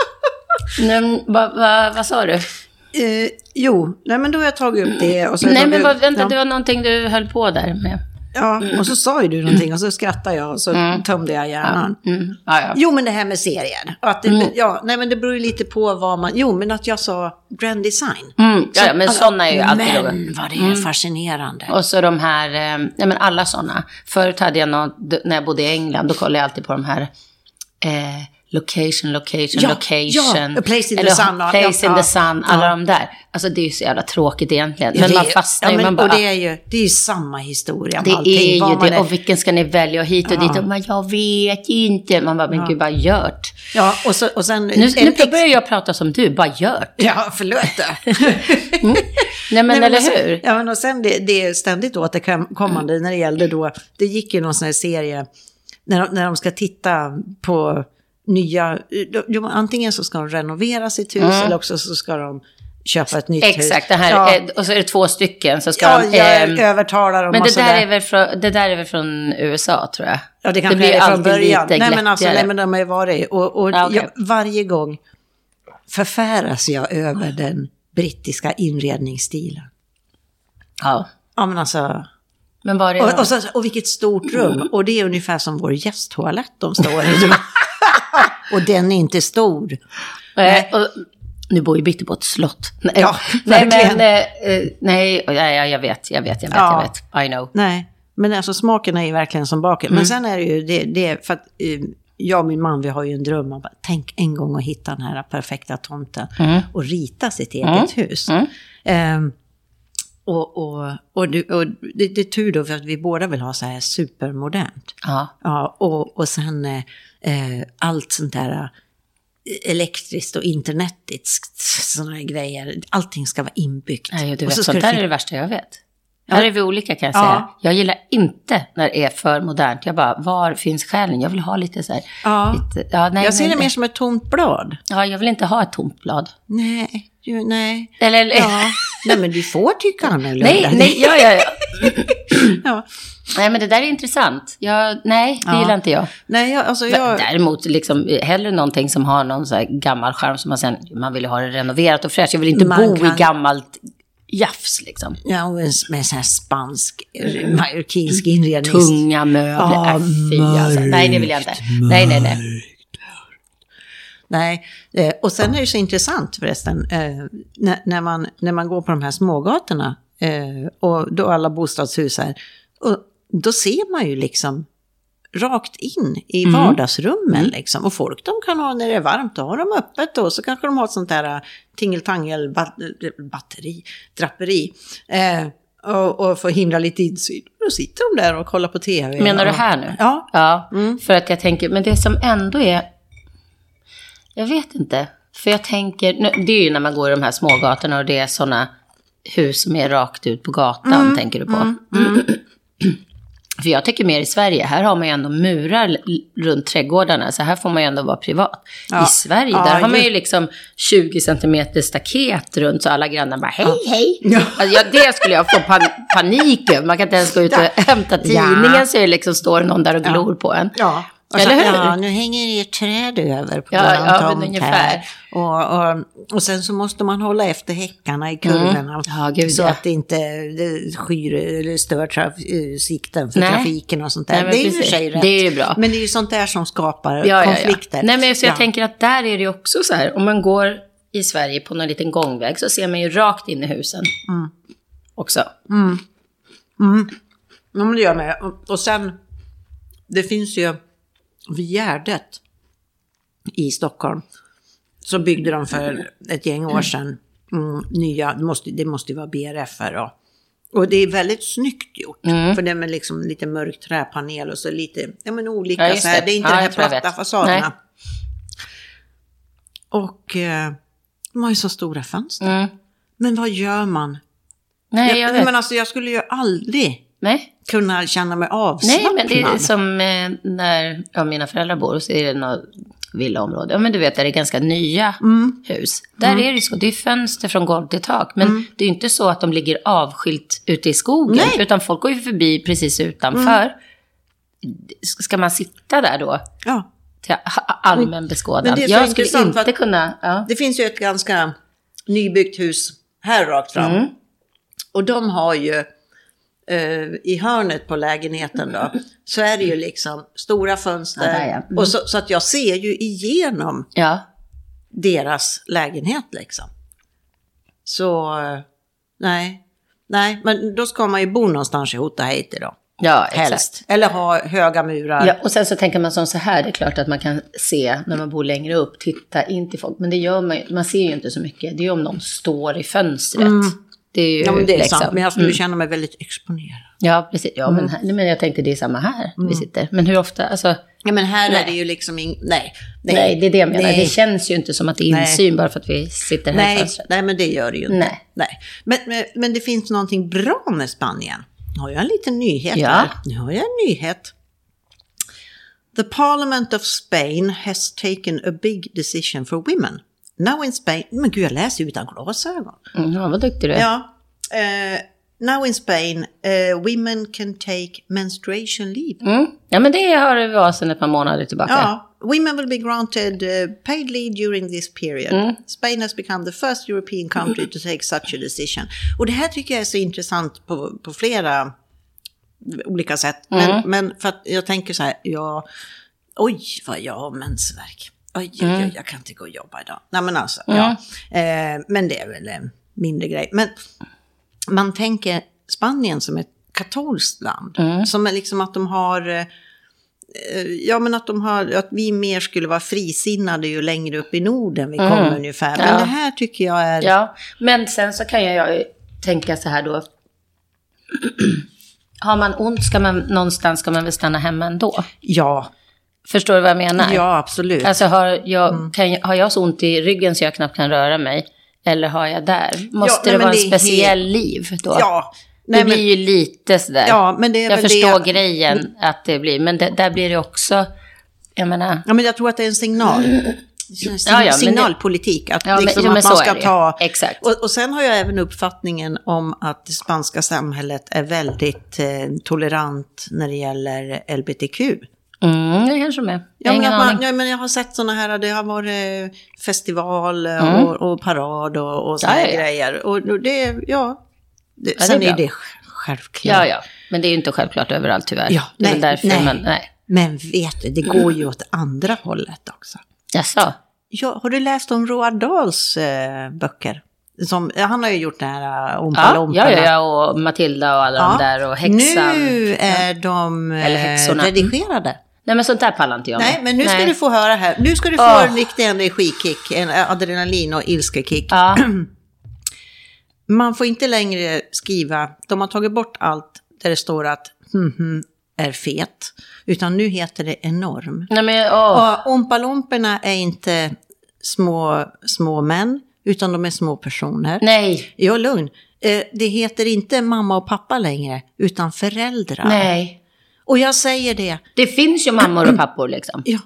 S2: Nej, vad, vad, vad sa du?
S1: Eh, jo, nej men då har jag tagit upp det. Och så
S2: Nej, men vad, vänta,
S1: ja.
S2: det var någonting du höll på där med.
S1: Ja, och så sa ju du någonting och så skrattade jag och så tömde jag hjärnan.
S2: Mm. Ja, ja.
S1: Jo, men det här med serier. Att det, ja, nej, men det beror ju lite på vad man... Jo, men att jag sa Grand Design.
S2: Mm. Ja, ja, men sådana är ju alltid.
S1: Men vad det är fascinerande.
S2: Och så de här, eh, nej men alla sådana. Förut hade jag något, när jag bodde i England, då kollade jag alltid på de här eh, location, location,
S1: Ja,
S2: location.
S1: ja, Place in the
S2: Eller
S1: Sun
S2: Place
S1: ja,
S2: in
S1: ja,
S2: the sun, alla de där. Alltså det är ju så jävla tråkigt egentligen. men
S1: det
S2: man
S1: är-
S2: fastnar
S1: ja,
S2: ju,
S1: men,
S2: man bara,
S1: Och det är ju, det är ju samma historia
S2: det
S1: allting.
S2: är ju det, och vilken ska ni välja och hit och dit? Och man, jag vet inte. Man bara, men gud, bara gjort.
S1: Ja, och, så, och sen...
S2: Nu, nu
S1: ex-
S2: börjar jag prata som du, bara gjort.
S1: Ja, förlåt.
S2: Nej men,
S1: Nej,
S2: eller
S1: och sen-
S2: hur?
S1: Ja, men och sen det, det är ständigt återkommande när det gällde då, det gick ju någon sån här serie, när de, när de ska titta på nya, de, de, antingen så ska de renovera sitt hus eller också så ska de köpa ett nytt hus.
S2: Mm. Exakt, det här,
S1: Ja,
S2: eh, och så är det två stycken. Så ska
S1: ja,
S2: de,
S1: jag
S2: ehm,
S1: övertalar dem
S2: Men
S1: och
S2: det där, är väl från, det där är väl från USA tror jag.
S1: Ja, det kanske
S2: blir
S1: är från början. Nej, men alltså, nej, men de har ju varit. Och, och
S2: Ja, okej.
S1: jag, varje gång förfäras jag över den brittiska inredningsstilen.
S2: Ja.
S1: Ja, men alltså...
S2: Men var är
S1: Och, och, så, och vilket stort rum. Och det är ungefär som vår gästtoalett de står i. och den är inte stor.
S2: Eh, och, nu bor ju Bitte på ett slott. Nej,
S1: Ja,
S2: nej men, eh, eh, nej, ja, ja, jag vet, jag vet, jag vet,
S1: Ja.
S2: jag vet. I know.
S1: Nej, men alltså smaken är ju verkligen som baken.
S2: Mm.
S1: Men sen är det ju det, det för att eh, jag och min man, vi har ju en dröm om att tänk en gång att hitta den här perfekta tomten
S2: Mm.
S1: och rita sitt eget hus. Ehm, och, och, och, du- och det, det är tur då för att vi båda vill ha så här supermodernt.
S2: Ja.
S1: Ja, och, och sen eh, allt sånt där eh, elektriskt och internetiskt, sådana här grejer. Allting ska vara inbyggt.
S2: Nej, du vet,
S1: så
S2: sånt
S1: det
S2: där är det värsta jag vet. Här är vi olika kan jag
S1: Ja.
S2: säga. Jag gillar inte när det är för modernt. Jag bara, var finns själen? Jag vill ha lite så här.
S1: Ja.
S2: Lite, ja, nej,
S1: Jag ser det mer som ett tomt blad.
S2: Ja, jag vill inte ha ett tomt blad.
S1: Nej, ju, nej.
S2: Eller, eller
S1: Ja. nej, men du får tycka annorlunda.
S2: nej, nej, ja, ja, ja.
S1: Ja.
S2: nej, men det där är intressant. Jag, nej, det
S1: Ja.
S2: gillar inte jag.
S1: Nej, jag, alltså jag...
S2: Däremot liksom, hellre någonting som har någon så gammal charm som man sen, man vill ha det renoverat och fräscht. Jag vill inte
S1: Man
S2: bo
S1: kan-
S2: i gammalt jafs liksom.
S1: Ja, med så här spansk, eh, marockinsk inredning.
S2: Tunga möbler,
S1: Ja,
S2: äh, fy alltså. Nej, det vill jag inte. Nej, nej, nej.
S1: Nej, eh, och sen är det så intressant förresten, eh, när, när, man, när man går på de här smågatorna eh, och då alla bostadshus här, och då ser man ju liksom rakt in i
S2: Mm.
S1: vardagsrummen liksom. Och folk de kan ha, när det är varmt, då har de öppet då, så kanske de har ett sånt där eh, tingeltangel bat, batteri, draperi. Eh, och, och får hindra lite insyn. Då sitter de där och kollar på tv.
S2: Menar du
S1: och-
S2: här nu?
S1: Ja.
S2: Ja, för att jag tänker, men det som ändå är, jag vet inte, för jag tänker, nu- det är ju när man går i de här smågatorna och det är sådana hus som är rakt ut på gatan, tänker du på. För jag tänker mer i Sverige, här har man ju ändå murar runt trädgårdarna, så här får man ju ändå vara privat.
S1: Ja.
S2: I Sverige,
S1: Ja,
S2: där har man ju liksom 20 centimeter staket runt så alla grannar bara hej, hej.
S1: Ja.
S2: Alltså, ja, det skulle jag få pan panik över. Man kan inte ens gå ut och hämta tidningen
S1: Ja.
S2: så det liksom står någon där och glor på en.
S1: Ja. Och
S2: Eller
S1: så,
S2: hur?
S1: Ja, nu hänger ett träd över på
S2: Ja, ja,
S1: tomt
S2: ungefär.
S1: Och, och, och sen så måste man hålla efter häckarna i kurvorna.
S2: Mm. Ja, gud,
S1: så
S2: ja.
S1: att det inte det skyr eller stör traf, eh, sikten för
S2: Nej.
S1: trafiken och sånt där.
S2: Nej,
S1: det är ju för
S2: precis.
S1: sig rätt.
S2: Det är ju bra.
S1: Men det är ju sånt där som skapar
S2: Ja,
S1: konflikter.
S2: Nej, men så jag
S1: Ja.
S2: tänker att där är det också så här, om man går i Sverige på någon liten gångväg så ser man ju rakt in i husen.
S1: Mm.
S2: Också.
S1: Ja, men det gör man. Och sen, det finns ju vid Gärdet i Stockholm, så byggde de för ett gäng år sedan mm, nya, det måste, det måste ju vara BRF och, och det är väldigt snyggt gjort. För det är med liksom lite mörk träpanel och så lite, ja men olika
S2: Ja,
S1: så här,
S2: det.
S1: det är inte
S2: Ja,
S1: de här platta fasaderna.
S2: Nej.
S1: Och eh, de har ju så stora fönster.
S2: Mm.
S1: Men vad gör man?
S2: Nej, jag
S1: jag,
S2: vet.
S1: men alltså jag skulle ju aldrig
S2: Nej.
S1: kunna känna mig
S2: Nej,
S1: avslappnad.
S2: men det är som eh, när ja, mina föräldrar bor så är det något villaområde. Ja, men du vet, där det är ganska nya
S1: Mm.
S2: hus. Där är det så. Det är fönster från golv till tak. Men det är inte så att de ligger avskilt ute i skogen.
S1: Nej. Mm.
S2: Utan folk går ju förbi precis utanför. Ska man sitta där då?
S1: Ja.
S2: till allmän beskådan. Jag skulle inte kunna... Ja.
S1: Det finns ju ett ganska nybyggt hus här rakt fram.
S2: Mm.
S1: Och de har ju eh, i hörnet på lägenheten då, så är det ju liksom stora fönster.
S2: Ja. Mm.
S1: Och så, så att jag ser ju igenom
S2: Ja.
S1: deras lägenhet liksom. Så, nej. Nej, men då ska man ju bo någonstans i Hotaheiti då.
S2: Ja, exakt.
S1: Helst. Eller ha höga murar.
S2: Ja, och sen så tänker man som så här, det är klart att man kan se när man bor längre upp, titta in till folk. Men det gör man ju, man ser ju inte så mycket. Det är ju om någon står i fönstret. Det är ju
S1: Ja, men det är
S2: liksom,
S1: sant. Men jag skulle
S2: mm.
S1: känna mig väldigt exponerad.
S2: Ja, precis. Ja, men, här, nej, men jag tänkte det är samma här vi sitter. Men hur ofta, alltså,
S1: Ja, men här
S2: Nej.
S1: är det ju liksom ing... Nej.
S2: nej, det är det jag menar.
S1: Nej.
S2: Det känns ju inte som att det är
S1: Nej.
S2: insyn bara för att vi sitter här i
S1: Nej,
S2: fönstret.
S1: nej, men det gör det ju inte.
S2: Nej.
S1: Nej. Men, men, men det finns någonting bra med Spanien. Nu har jag en liten nyhet
S2: Ja.
S1: här. Nu har jag en nyhet. The Parliament of Spain has taken a big decision for women. Now in Spain... Men gud, jag läser ju utan glasögon.
S2: Mm, ja, vad duktig du är.
S1: Ja. eh, now in Spain, eh, women can take menstruation leave.
S2: Mm. ja, men det har det varit sedan ett par månader tillbaka.
S1: Ja, women will be granted uh, paid leave during this period.
S2: Mm.
S1: Spain has become the first European country to take such a decision. Och det här tycker jag är så intressant på, på flera olika sätt. Men,
S2: Mm.
S1: men för att jag tänker så här, ja, oj vad jag har mensvärk. Oj, oj,
S2: Mm.
S1: oj, jag kan inte gå och jobba idag. Nej men alltså, ja. Eh, men det är väl en mindre grej. Men man tänker Spanien som ett katolskt land.
S2: Mm.
S1: Som är liksom att de har... eh, Ja, men att, de har, att vi mer skulle vara frisinnade ju längre upp i Norden vi kommer ungefär. Men
S2: Mm. Ja.
S1: det här tycker jag är...
S2: Ja, men sen så kan jag tänka så här då. Har man ont ska man någonstans ska man väl stanna hemma ändå.
S1: Ja,
S2: Förstår du vad jag menar?
S1: ja absolut.
S2: Alltså har jag,
S1: Mm.
S2: jag- har jag så ont i ryggen så jag knappt kan röra mig? Eller har jag där? Måste
S1: nej,
S2: det vara
S1: det
S2: en speciell liv då?
S1: ja,
S2: det
S1: nej,
S2: blir
S1: men,
S2: ju lite sådär.
S1: ja, men det är
S2: jag förstår
S1: det.
S2: grejen att det blir, men det, där blir det också, jag menar,
S1: Ja, men jag tror att det är en signal. Sin-
S2: Ja, ja, det-
S1: signalpolitik. Att,
S2: Ja,
S1: liksom
S2: men
S1: att man ska
S2: det.
S1: ta...
S2: Exakt.
S1: Och, och sen har jag även uppfattningen om att det spanska samhället är väldigt eh, tolerant när det gäller LBTQ.
S2: Mm, det kanske med. Jag
S1: Ja men, att man, ja, men jag har sett sådana här, det har varit festival eh,
S2: Mm.
S1: och, och parad och, och såna
S2: Ja, ja, ja.
S1: grejer. Och det, ja. Det,
S2: det är
S1: sen är
S2: bra.
S1: det självklart.
S2: Ja, ja. Men det är ju inte självklart överallt tyvärr.
S1: Ja,
S2: det är
S1: nej,
S2: väl därför
S1: nej.
S2: man, nej.
S1: Men vet du, det går ju åt andra hållet också.
S2: Jaså?
S1: Ja, har du läst om Roald Dahls eh, böcker? Som, han har ju gjort den här uh, Ompa
S2: Ja, ja, ja, och Matilda och alla de där och häxan.
S1: Nu är de eh,
S2: Eller häxorna.
S1: redigerade.
S2: Nej, men sånt där pallar inte jag
S1: Nej,
S2: med.
S1: men nu ska du få höra här. Nu ska du få
S2: Åh.
S1: en riktig energikick, en adrenalin och ilskekick.
S2: Ja,
S1: Man får inte längre skriva, de har tagit bort allt där det står att hm, hm, är fet, utan nu heter det enorm.
S2: nej men åh.
S1: Och Ompalomperna är inte små, små män, utan de är små personer.
S2: Nej,
S1: Ja, lugn. Eh, Det heter inte mamma och pappa längre, utan föräldrar.
S2: nej.
S1: Och jag säger det,
S2: Det finns ju mammor och pappor liksom.
S1: ja.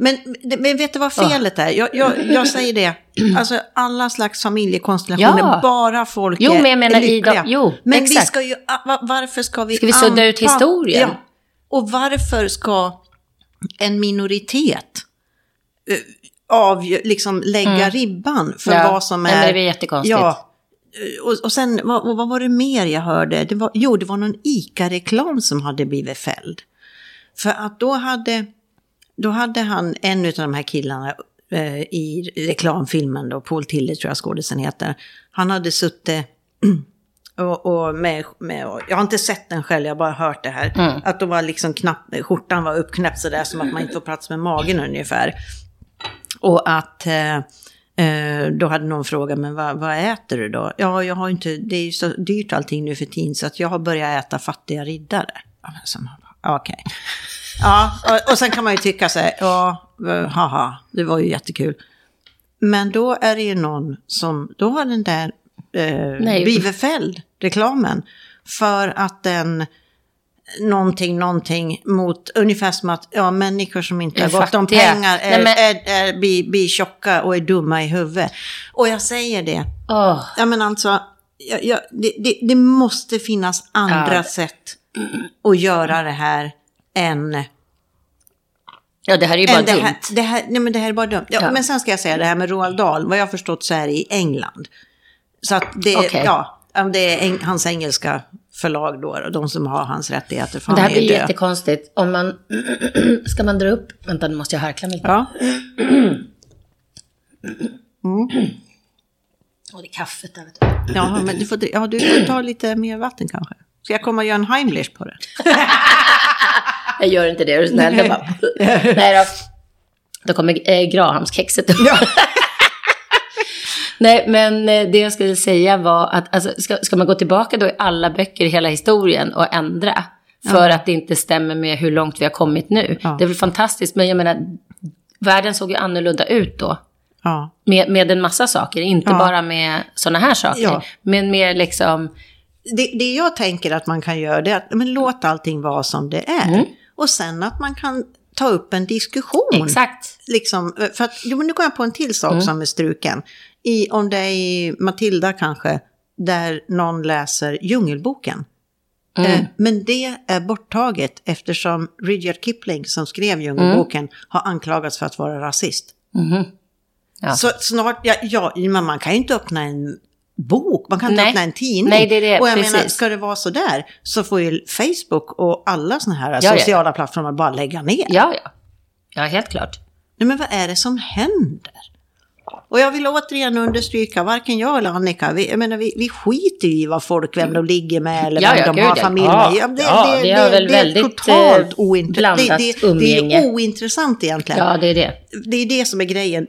S1: Men, men vet du vad felet är? Jag, jag, jag säger det, alltså alla slags familjekonstellationer,
S2: Ja.
S1: bara folk
S2: Jo,
S1: är
S2: men jag menar i
S1: lyckliga.
S2: de- jo,
S1: men vi
S2: exakt.
S1: ska ju, va- varför ska vi...
S2: Ska vi sudda ut historien?
S1: Ja. Och varför ska en minoritet eh, av, liksom lägga ribban för
S2: Mm. Ja,
S1: vad som
S2: nej,
S1: är...
S2: men det blir jättekonstigt.
S1: Ja. Eh, Och, och sen, vad, vad var det mer jag hörde? Det var, jo, det var någon ICA-reklam som hade blivit fälld. För att då hade, då hade han, en av de här killarna eh, i reklamfilmen, då, Paul Tille tror jag skådisen heter, han hade suttit och, och med, med, och, jag har inte sett den själv, jag har bara hört det här.
S2: Mm.
S1: Att de var liksom knapp, skjortan var uppknäppt sådär som att man inte får plats med magen ungefär. Och att eh, eh, då hade någon frågat, men vad, vad äter du då? Ja, jag har inte, det är ju så dyrt allting nu för tiden så att jag har börjat äta fattiga riddare. Okej. Ja, och, och sen kan man ju tycka så här, ja, eh, haha, det var ju jättekul. Men då är det ju någon som, då har den där eh,
S2: Nej.
S1: blivit fälld, reklamen, för att den någonting, någonting mot, ungefär som att ja, människor som inte
S2: Är
S1: har gott om pengar är,
S2: Nej, men-
S1: är, är, blir, blir tjocka och är dumma i huvudet. Och jag säger det,
S2: Åh,
S1: ja men alltså, jag, jag, det, det, det måste finnas andra
S2: Ja.
S1: sätt att göra det här än
S2: ja, det här är ju bara
S1: det
S2: dumt.
S1: här, det här, nej men det här är bara dumt. Ja,
S2: Ja.
S1: Men sen ska jag säga det här med Roald Dahl, vad jag har förstått så är det i England. Så att det,
S2: Okej.
S1: ja, det är eng, hans engelska förlag då, och de som har hans rättigheter. För
S2: det här blir
S1: död.
S2: jättekonstigt. Om man... Ska man dra upp... Vänta, nu måste jag harkla mig.
S1: Ja.
S2: Åh, det är kaffet där, vet du.
S1: Ja, men du får, ja, du får ta lite mer vatten kanske. Ska jag komma och göra en Heimlich på det?
S2: Jag gör inte det, är du snäll? Bara... Nej då. Då kommer eh, Grahamskexet upp. Nej, men eh, det jag skulle säga var att alltså, ska, ska man gå tillbaka då i alla böcker i hela historien och ändra för att det inte stämmer med hur långt vi har kommit nu.
S1: Ja.
S2: Det är väl fantastiskt, men jag menar, världen såg ju annorlunda ut då.
S1: Ja.
S2: Med, med en massa saker, inte
S1: Ja.
S2: bara med sådana här saker.
S1: Ja.
S2: Men mer liksom,
S1: Det, det jag tänker att man kan göra det är att men låt allting vara som det är.
S2: Mm.
S1: Och sen att man kan ta upp en diskussion.
S2: exakt.
S1: Liksom, för att, jo, nu går jag på en till sak
S2: Mm.
S1: som är struken. I, om det är i Matilda kanske, där någon läser Djungelboken.
S2: Mm.
S1: Eh, men det är borttaget eftersom Rudyard Kipling som skrev Djungelboken har anklagats för att vara rasist.
S2: Mhm. Ja.
S1: Så snart, ja, ja, men man kan ju inte öppna en bok, man kan inte
S2: Nej.
S1: öppna en tidning.
S2: Nej, det är det,
S1: och jag
S2: precis.
S1: menar, ska det vara så där så får ju Facebook och alla sådana här
S2: ja.
S1: sociala plattformar bara lägga ner.
S2: Ja, ja. Ja, helt klart.
S1: Nej, men vad är det som händer? Och jag vill återigen understryka, varken jag eller Annika, vi, jag menar, vi, vi skiter i vad folk, vem de ligger med eller
S2: Ja,
S1: vem
S2: ja,
S1: de har
S2: ja.
S1: familj
S2: Ja,
S1: med.
S2: ja, vi har väl
S1: det är
S2: väldigt,
S1: totalt
S2: eh,
S1: ointressant. Det, det, det är ointressant egentligen.
S2: Ja, det är det.
S1: Det är det som är grejen.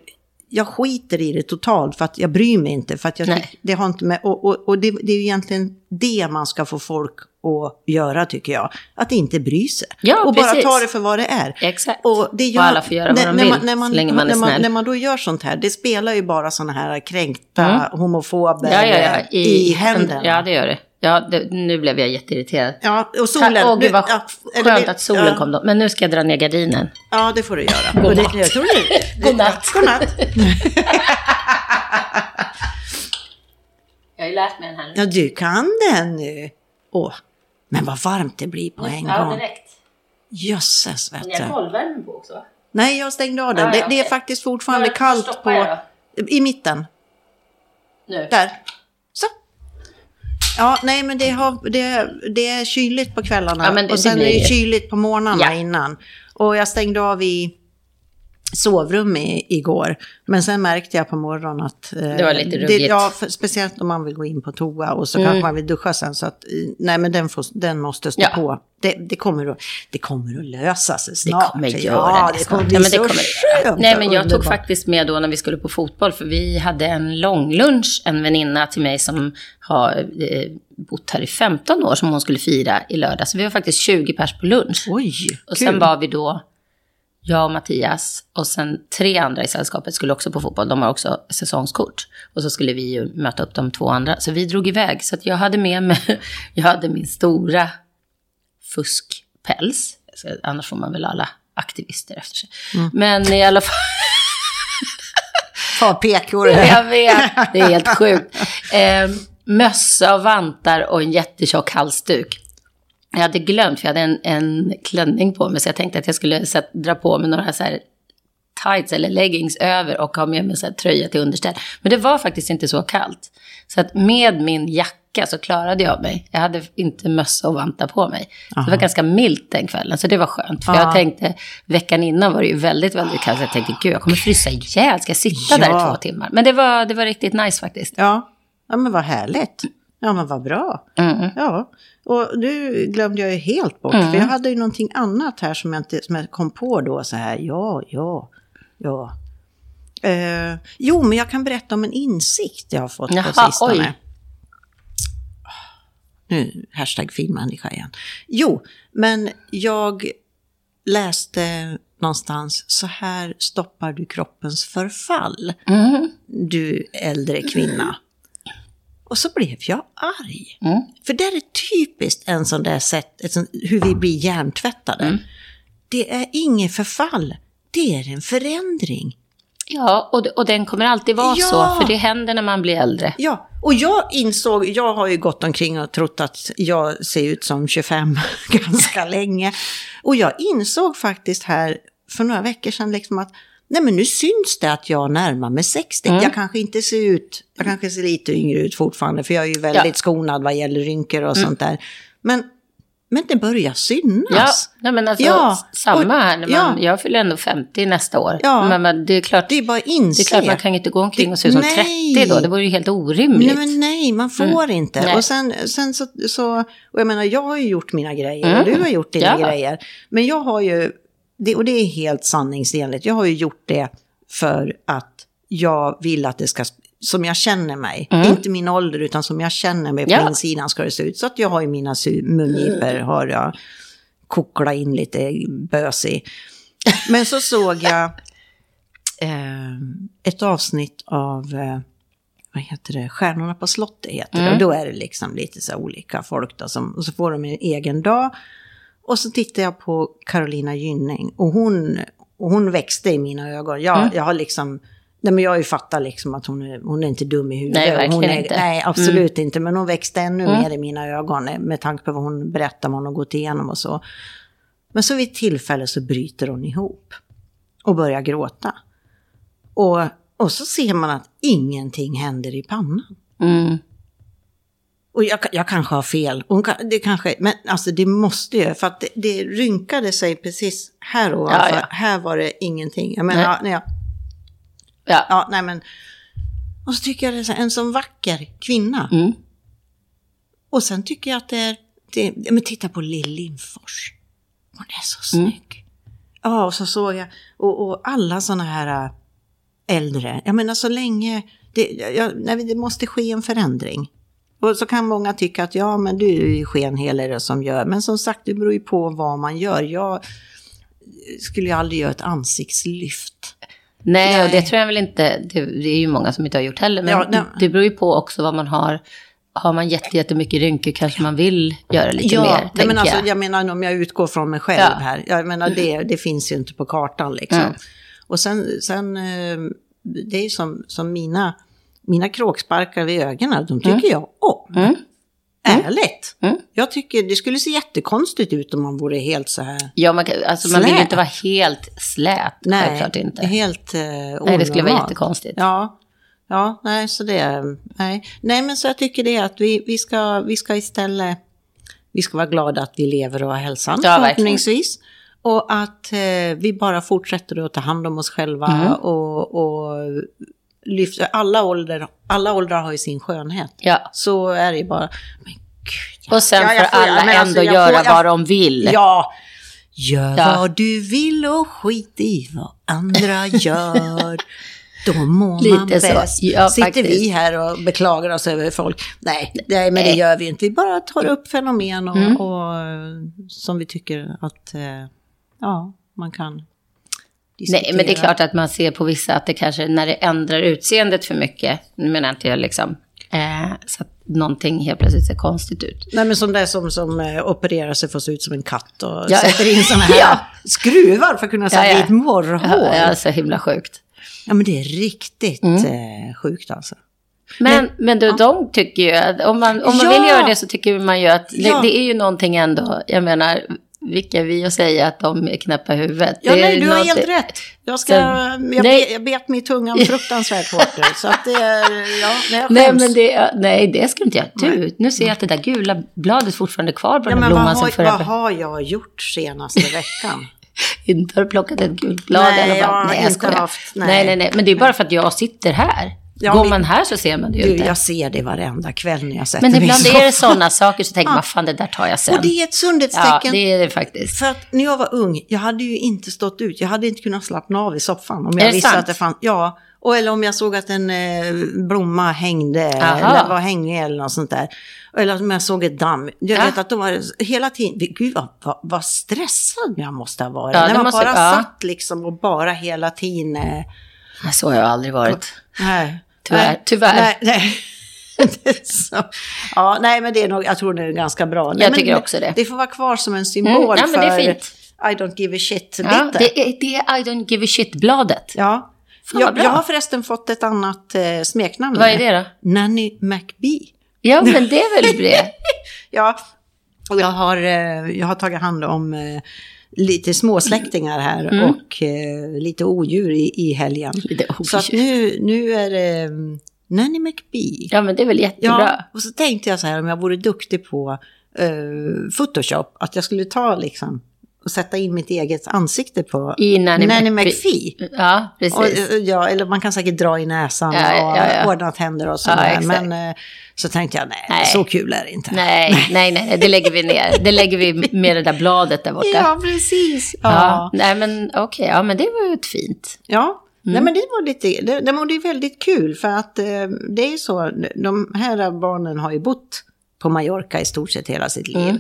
S1: Jag skiter i det totalt för att jag bryr mig inte. För att jag det har inte med, och och, och det, det är ju egentligen det man ska få folk att göra tycker jag. Att inte bry sig.
S2: Ja,
S1: och bara
S2: precis.
S1: ta det för vad det är.
S2: Exakt.
S1: Och, det gör,
S2: Och alla får göra vad
S1: när,
S2: de
S1: när
S2: vill,
S1: man, när man,
S2: så länge man är
S1: när man,
S2: snäll.
S1: när man då gör sånt här, det spelar ju bara sådana här kränkta homofober
S2: Ja, ja, ja.
S1: i, händerna.
S2: Ja, det gör det. Ja, det, nu blev jag jätteirriterad.
S1: Ja, och solen.
S2: Åh, gud vad
S1: ja,
S2: skönt
S1: det-
S2: att solen
S1: ja,
S2: kom då. Men nu ska jag dra ner gardinen.
S1: Ja, det får du göra.
S2: God
S1: det,
S2: natt.
S1: jag tror det,
S2: God natt.
S1: God natt.
S2: Jag har ju lärt mig den här.
S1: Ja, du kan den nu. Åh, men vad varmt det blir på en
S2: Ja,
S1: gång.
S2: direkt.
S1: Jösses, vet du.
S2: har golvvärmen på också.
S1: Nej, jag stängde av den.
S2: Ja,
S1: det,
S2: ja,
S1: det är faktiskt fortfarande kallt på... I mitten.
S2: Nu.
S1: Där. Ja, nej, men det, har, det, det är kyligt på kvällarna.
S2: Ja, det-
S1: och sen
S2: det
S1: är det. kyligt på morgnarna
S2: Ja.
S1: innan. Och jag stängde av i sovrum i, igår. Men sen märkte jag på morgonen att... eh,
S2: Det var lite ruggigt. Mm.
S1: ja, för, speciellt om man vill gå in på toa och så kanske man vill duscha sen. Så att, nej, men den, får, den måste stå
S2: Ja.
S1: på. Det, det, kommer att, det kommer att lösa sig snart.
S2: kommer göra
S1: ja,
S2: det
S1: det kommer bli
S2: Ja, men det
S1: så
S2: kommer det
S1: skönt
S2: Nej, men jag tog faktiskt med då när vi skulle på fotboll, för vi hade en långlunch, en väninna till mig som har eh, bott här i 15 år, som hon skulle fira i lördag. Så vi var faktiskt 20 pers på lunch.
S1: Oj,
S2: Och
S1: kul.
S2: sen var vi då, jag och Mattias, och sen tre andra i sällskapet skulle också på fotboll. De har också säsongskort. Och så skulle vi ju möta upp de två andra. Så vi drog iväg. Så jag hade med mig, jag hade min stora fuskpäls. Annars får man väl alla aktivister efter sig.
S1: Mm.
S2: Men i alla fall,
S1: Ta pekor.
S2: jag vet, det är helt sjukt. Eh, mössa och vantar och en jättetjock halsduk. Jag hade glömt, för jag hade en, en klänning på mig, så jag tänkte att jag skulle så, att, dra på mig några så här tights eller leggings över och ha med mig så här, tröja till underställ. Men det var faktiskt inte så kallt. Så att med min jacka så klarade jag mig. Jag hade inte mössa och vantar på mig. Så det var ganska milt den kvällen, så det var skönt. För
S1: Ja.
S2: jag tänkte, veckan innan var det ju väldigt, väldigt kallt. Så jag tänkte, gud, jag kommer frysa ihjäl. Ska jag sitta där i
S1: Ja.
S2: två timmar? Men det var, det var riktigt nice faktiskt.
S1: Ja. ja, men vad härligt. Ja, men vad bra.
S2: Mm.
S1: Ja, och nu glömde jag ju helt bort,
S2: Mm.
S1: för jag hade ju någonting annat här som jag, inte, som jag kom på då så här, ja, ja, ja. Eh, jo, men jag kan berätta om en insikt jag har fått
S2: Jaha,
S1: på sistone.
S2: oj.
S1: Nu, hashtag filmmänniska igen. Jo, men jag läste någonstans, så här stoppar du kroppens förfall,
S2: Mm.
S1: du äldre kvinna. Och så blev jag arg.
S2: Mm.
S1: För det är typiskt en sån där sätt, sånt, hur vi blir hjärntvättade.
S2: Mm.
S1: Det är inget förfall, det är en förändring.
S2: Ja, och, och den kommer alltid vara
S1: Ja.
S2: så, för det händer när man blir äldre.
S1: Ja, och jag insåg, jag har ju gått omkring och trott att jag ser ut som 25 ganska länge. Och jag insåg faktiskt här för några veckor sedan liksom att nej men nu syns det att jag närmar mig 60.
S2: Mm.
S1: Jag kanske inte ser ut, jag kanske ser lite yngre ut fortfarande, för jag är ju väldigt
S2: Ja. Mm.
S1: skonad vad gäller rynkor och sånt där. Men, men det börjar synas.
S2: Ja, nej men alltså
S1: Ja,
S2: samma här. När man,
S1: ja.
S2: Jag fyller ändå 50 nästa år.
S1: Ja.
S2: Men, men det är klart,
S1: Det är bara inse.
S2: det är klart man kan inte gå omkring och se ut som
S1: Nej.
S2: 30 då. Det vore ju helt orimligt.
S1: Nej, nej, man får inte.
S2: Nej.
S1: Och sen, sen så, så, och jag menar, jag har ju gjort mina grejer
S2: Mm.
S1: och du har gjort dina grejer. Men jag har ju, det, och det är helt sanningsenligt, jag har ju gjort det för att jag vill att det ska, som jag känner mig, inte min ålder utan som jag känner mig på
S2: Mm. Ja.
S1: insidan ska det se ut. Så att jag har ju mina mungipor, har jag kocklat in lite bös i. Men så såg jag eh, ett avsnitt av, eh, vad heter det, Stjärnorna på slottet heter det. Och då är det liksom lite så olika folk då, som, och så får de en egen dag. Och så tittar jag på Carolina Gynning och hon, och hon växte i mina ögon. Jag, jag har liksom, nej men jag har ju fattat liksom att hon är, hon är inte dum i huvudet.
S2: Nej, verkligen
S1: hon är,
S2: inte.
S1: Nej, absolut inte. Men hon växte ännu mer i mina ögon med tanke på vad hon berättar, vad hon har gått igenom och så. Men så vid ett tillfälle så bryter hon ihop och börjar gråta. Och, och så ser man att ingenting händer i pannan.
S2: Mm.
S1: Och jag, jag kanske har fel, Hon kan, det kanske, men alltså det måste ju, för att det, det rynkade sig precis här ovanför.
S2: Ja, ja.
S1: Här var det ingenting. Jag menar,
S2: Nej.
S1: ja, nej, jag,
S2: Ja.
S1: ja, nej men. Och så tycker jag det är så, en sån vacker kvinna.
S2: Mm.
S1: Och sen tycker jag att det är, det, men titta på Lill Lindfors. Hon är så
S2: Mm.
S1: snygg. Ja, och så såg jag, och, och alla sådana här äh, äldre, jag menar så länge, det, jag, nej, det måste ske en förändring. Och så kan många tycka att ja, men du är ju skenhelare som gör, men som sagt, det beror ju på vad man gör. Jag skulle ju aldrig göra ett ansiktslyft.
S2: Nej, och det
S1: Nej.
S2: tror jag väl inte, det, det är ju många som inte har gjort heller, men
S1: Ja, nej.
S2: det beror ju på också vad man har. Har man jätte, jättemycket rynkor kanske man vill göra lite
S1: ja,
S2: mer,
S1: nej,
S2: tänker
S1: men alltså,
S2: jag.
S1: jag menar om jag utgår från mig själv
S2: Ja.
S1: här. Jag menar det, det finns ju inte på kartan liksom.
S2: Mm.
S1: Och sen, sen eh, det är som, som mina, mina kråksparkar vid ögonen, de tycker jag om.
S2: Mm.
S1: Ärligt.
S2: Mm.
S1: Jag tycker det skulle se jättekonstigt ut om man vore helt så här.
S2: Ja, man, kan- alltså, man vill inte vara helt slät,
S1: Nej,
S2: självklart inte.
S1: helt eh,
S2: Nej, det skulle vara jättekonstigt.
S1: Ja, ja, nej, så det är, nej. Nej, men så jag tycker det att vi, vi, ska, vi ska istället, vi ska vara glada att vi lever och har hälsan
S2: Ja, verkligen.
S1: förhoppningsvis. Och att eh, vi bara fortsätter att ta hand om oss själva
S2: Mm.
S1: och, och lyfta, alla åldrar, alla åldrar har ju sin skönhet.
S2: Ja.
S1: Så är det ju bara. Men gud,
S2: Och sen
S1: Ja,
S2: får
S1: får-
S2: alla
S1: alltså,
S2: ändå
S1: jag
S2: göra
S1: får- jag-
S2: vad de vill.
S1: Ja, gör
S2: Ja.
S1: vad du vill och skit i vad andra gör. Då mår
S2: Lite
S1: man
S2: så.
S1: bäst.
S2: Ja,
S1: Sitter
S2: faktiskt.
S1: vi här och beklagar oss över folk? Nej, nej men det gör vi inte. Vi bara tar upp fenomen och,
S2: Mm.
S1: och, eh, som vi tycker att eh, ja, man kan
S2: Nej,
S1: diskutera.
S2: men det är klart att man ser på vissa att det kanske, när det ändrar utseendet för mycket, nu menar inte jag liksom, eh, så att någonting helt plötsligt ser konstigt ut.
S1: Nej men som det som, som eh, opererar sig för att se ut som en katt och
S2: Ja.
S1: sätter in sådana här
S2: Ja.
S1: skruvar för att kunna sätta
S2: Ja, ja.
S1: dit morrhår.
S2: Ja, ja, så himla sjukt.
S1: Ja men det är riktigt
S2: Mm.
S1: eh, sjukt alltså.
S2: Men, men, du, de tycker ju om man, om man
S1: Ja.
S2: vill göra det så tycker man ju att
S1: Ja.
S2: det, det är ju någonting ändå, jag menar, vilka vi att säga att de är knäppa huvudet?
S1: Ja, nej, du har helt rätt. Jag, ska,
S2: Sen-
S1: jag,
S2: nej.
S1: jag bet mig i tungan fruktansvärt hårt nu. Så att det är, ja, nej, jag
S2: Nej, men det, nej, det ska du inte göra. Du,
S1: Nej.
S2: nu ser jag att det där gula bladet fortfarande är kvar på
S1: ja,
S2: den
S1: men vad,
S2: blomman som
S1: har,
S2: förra
S1: vad har jag gjort senaste veckan?
S2: Inte har du plockat ett gult blad
S1: Nej,
S2: i alla fall.
S1: jag har
S2: Nej, jag
S1: inte haft- nej.
S2: nej. nej, nej, Men det är bara för att jag sitter här.
S1: Ja,
S2: Går
S1: men-
S2: man här så ser man det ju
S1: Du,
S2: inte.
S1: jag ser det varenda kväll när jag sätter
S2: Men
S1: mig i
S2: ibland är det sådana saker så tänker man, fan det där tar jag sen.
S1: Och det är ett
S2: ja,
S1: sundhetstecken.
S2: det är det faktiskt.
S1: För att när jag var ung, jag hade ju inte stått ut. Jag hade inte kunnat slappna av i soffan. Om jag visste
S2: sant?
S1: att det fanns, ja. Och eller om jag såg att en eh, blomma hängde,
S2: Aha.
S1: eller var hängig eller något sånt där. Eller om jag såg ett damm. Jag
S2: Ja.
S1: vet att de var hela tiden, gud vad, vad, vad stressad jag måste ha varit.
S2: Ja,
S1: när man
S2: måste-
S1: bara
S2: ja.
S1: satt liksom och bara hela tiden. Eh,
S2: Så har jag aldrig varit.
S1: nej.
S2: Tyvärr,
S1: Nej,
S2: tyvärr.
S1: Nej, nej. Ja, nej, men det är nog, jag tror det är ganska bra. Nej,
S2: Jag tycker också det.
S1: Det får vara kvar som en symbol
S2: Mm, ja, men det är
S1: för
S2: fint.
S1: I don't give a shit
S2: Ja, det, är, det är I don't give a shit-bladet.
S1: Ja.
S2: Fan,
S1: Jag, jag har förresten fått ett annat eh, smeknamn.
S2: Vad är det då?
S1: Nanny McBee.
S2: Ja, men det är väl det.
S1: Ja, och jag har, eh, jag har tagit hand om eh, lite småsläktingar här
S2: Mm.
S1: och eh, lite odjur i, i helgen.
S2: Lite
S1: Så att nu, nu är det um, Nanny McBee.
S2: Ja, men det är väl jättebra.
S1: Ja, och så tänkte jag så här om jag vore duktig på eh, Photoshop, att jag skulle ta liksom och sätta in mitt eget ansikte på
S2: I Nanny,
S1: Nanny
S2: McPhee.
S1: McPhee.
S2: Ja, precis.
S1: Och, eh, ja, eller man kan säkert dra i näsan
S2: Ja, ja, ja, ja.
S1: och ordna tänder och
S2: Ja,
S1: sådär.
S2: exakt.
S1: Men eh, så tänkte jag, nej,
S2: Nej.
S1: så kul är det inte.
S2: Nej, nej, nej, nej, det lägger vi ner. Det lägger vi med det där bladet där borta.
S1: Ja, precis.
S2: Ja,
S1: Ja,
S2: nej men okej, ja men det var ju ett fint.
S1: ja.
S2: Mm.
S1: Nej, men det var lite, det, det, var- väldigt kul för att eh, det är så, de här barnen har ju bott på Mallorca i stort sett hela sitt liv.
S2: Mm.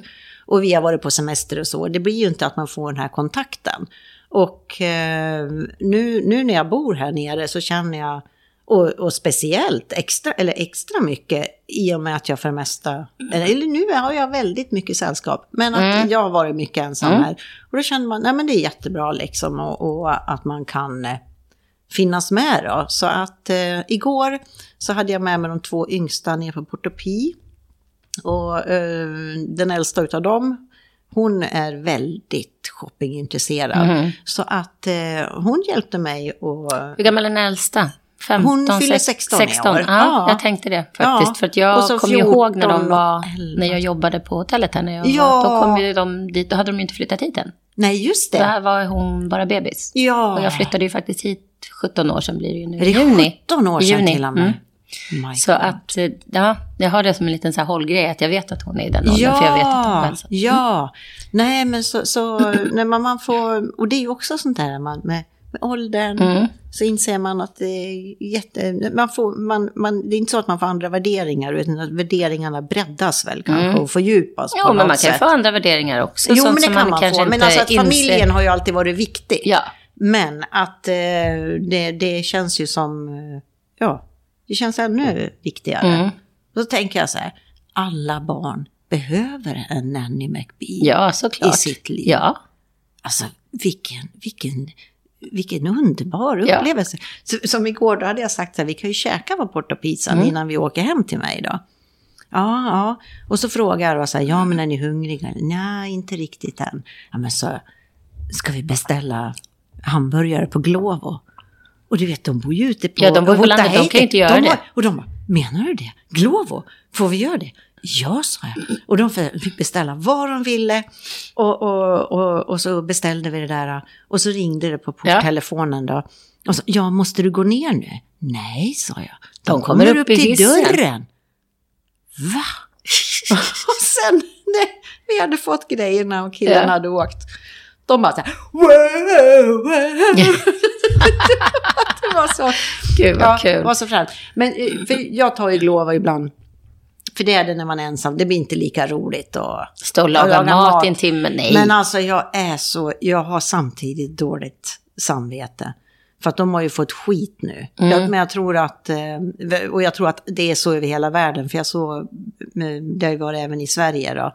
S1: Och vi har varit på semester och så. Det blir ju inte att man får den här kontakten. Och eh, nu, nu när jag bor här nere så känner jag, och, och speciellt extra, eller extra mycket i och med att jag för det mesta, eller nu har jag väldigt mycket sällskap, men att
S2: Mm.
S1: jag har varit mycket ensam
S2: Mm.
S1: här. Och då känner man, nej men det är jättebra liksom och, och att man kan eh, finnas med då. Så att eh, igår så hade jag med mig de två yngsta ner på Portopi. Och eh, den äldsta utav dem, hon är väldigt shoppingintresserad.
S2: Mhm.
S1: Så att eh, hon hjälpte mig och...
S2: Hur gammal är den äldsta? 15,
S1: Hon fyller
S2: sex-
S1: 16 i
S2: 16.
S1: år.
S2: Ja,
S1: Ja.
S2: jag tänkte det faktiskt.
S1: Ja.
S2: För att jag kommer ihåg när de
S1: 14
S2: var,
S1: och 11.
S2: när jag jobbade på hotellet här när jag
S1: Ja.
S2: var, då kom ju de dit, då hade de ju inte flyttat hit än.
S1: Nej, just det.
S2: Där var hon bara bebis.
S1: Ja.
S2: Och jag flyttade ju faktiskt hit 17 år sedan blir det ju nu
S1: Är det
S2: juni.
S1: 17 år sedan
S2: juni.
S1: till och med?
S2: Mm.
S1: My
S2: Så
S1: God.
S2: att, eh, ja, jag har det som en liten så här hållgrej, att jag vet att hon är i den åldern, för jag vet att hon
S1: Ja,
S2: hälsar.
S1: ja. Nej, men så, så när man, man får, och det är ju också sånt där man, med, med åldern,
S2: Mm.
S1: så inser man att det är jätte, man får, man, man, det är inte så att man får andra värderingar, utan att värderingarna breddas väl kanske
S2: Mm.
S1: och fördjupas
S2: Jo,
S1: på
S2: men
S1: något
S2: man kan
S1: sätt.
S2: få andra värderingar också.
S1: Jo, men det kan man,
S2: kanske
S1: få. Men alltså att
S2: inser.
S1: familjen har ju alltid varit viktig.
S2: Ja,
S1: Men att eh, det, det känns ju som, eh, ja, det känns ännu viktigare.
S2: Mm.
S1: Och så tänker jag så här, alla barn behöver en Nanny McBee
S2: ja
S1: i sitt liv.
S2: Ja,
S1: Alltså vilken, vilken, vilken underbar
S2: Ja.
S1: upplevelse. Så, som igår, då hade jag sagt så här, vi kan ju käka på Portopizzan
S2: Mm.
S1: innan vi åker hem till mig då. Ja, ja. Och så frågar jag så här, ja men är ni hungriga? Nej, inte riktigt än. Ja, men så ska vi beställa hamburgare på Glovo. Och du vet, de bor ju ute på
S2: Ja, de bor på landet, de kan ju inte göra
S1: de
S2: det.
S1: Bara, och de bara, menar du det? Glovo? Får vi göra det? Ja, sa jag. Och de fick beställa vad de ville. Och, och, och, och så beställde vi det där. Och så ringde det på porttelefonen då. Och så, ja, måste du gå ner nu? Nej, sa jag. De,
S2: De kommer upp i
S1: till dörren. Va? och sen när vi hade fått grejerna och killarna
S2: Ja.
S1: hade åkt. De bara så här, wow, wow. det var så,
S2: gud vad
S1: ja,
S2: kul.
S1: var så fränt. Men eh, för jag tar ju Glovo ibland. För det är det när man är ensam, det blir inte lika roligt. Och,
S2: Stå och laga,
S1: laga
S2: mat,
S1: mat.
S2: i en timme, nej.
S1: men alltså jag är så, jag har samtidigt dåligt samvete. För att de har ju fått skit nu.
S2: Mm.
S1: Jag, men jag tror att, eh, och jag tror att det är så över hela världen. För jag såg, eh, det har ju varit även i Sverige då.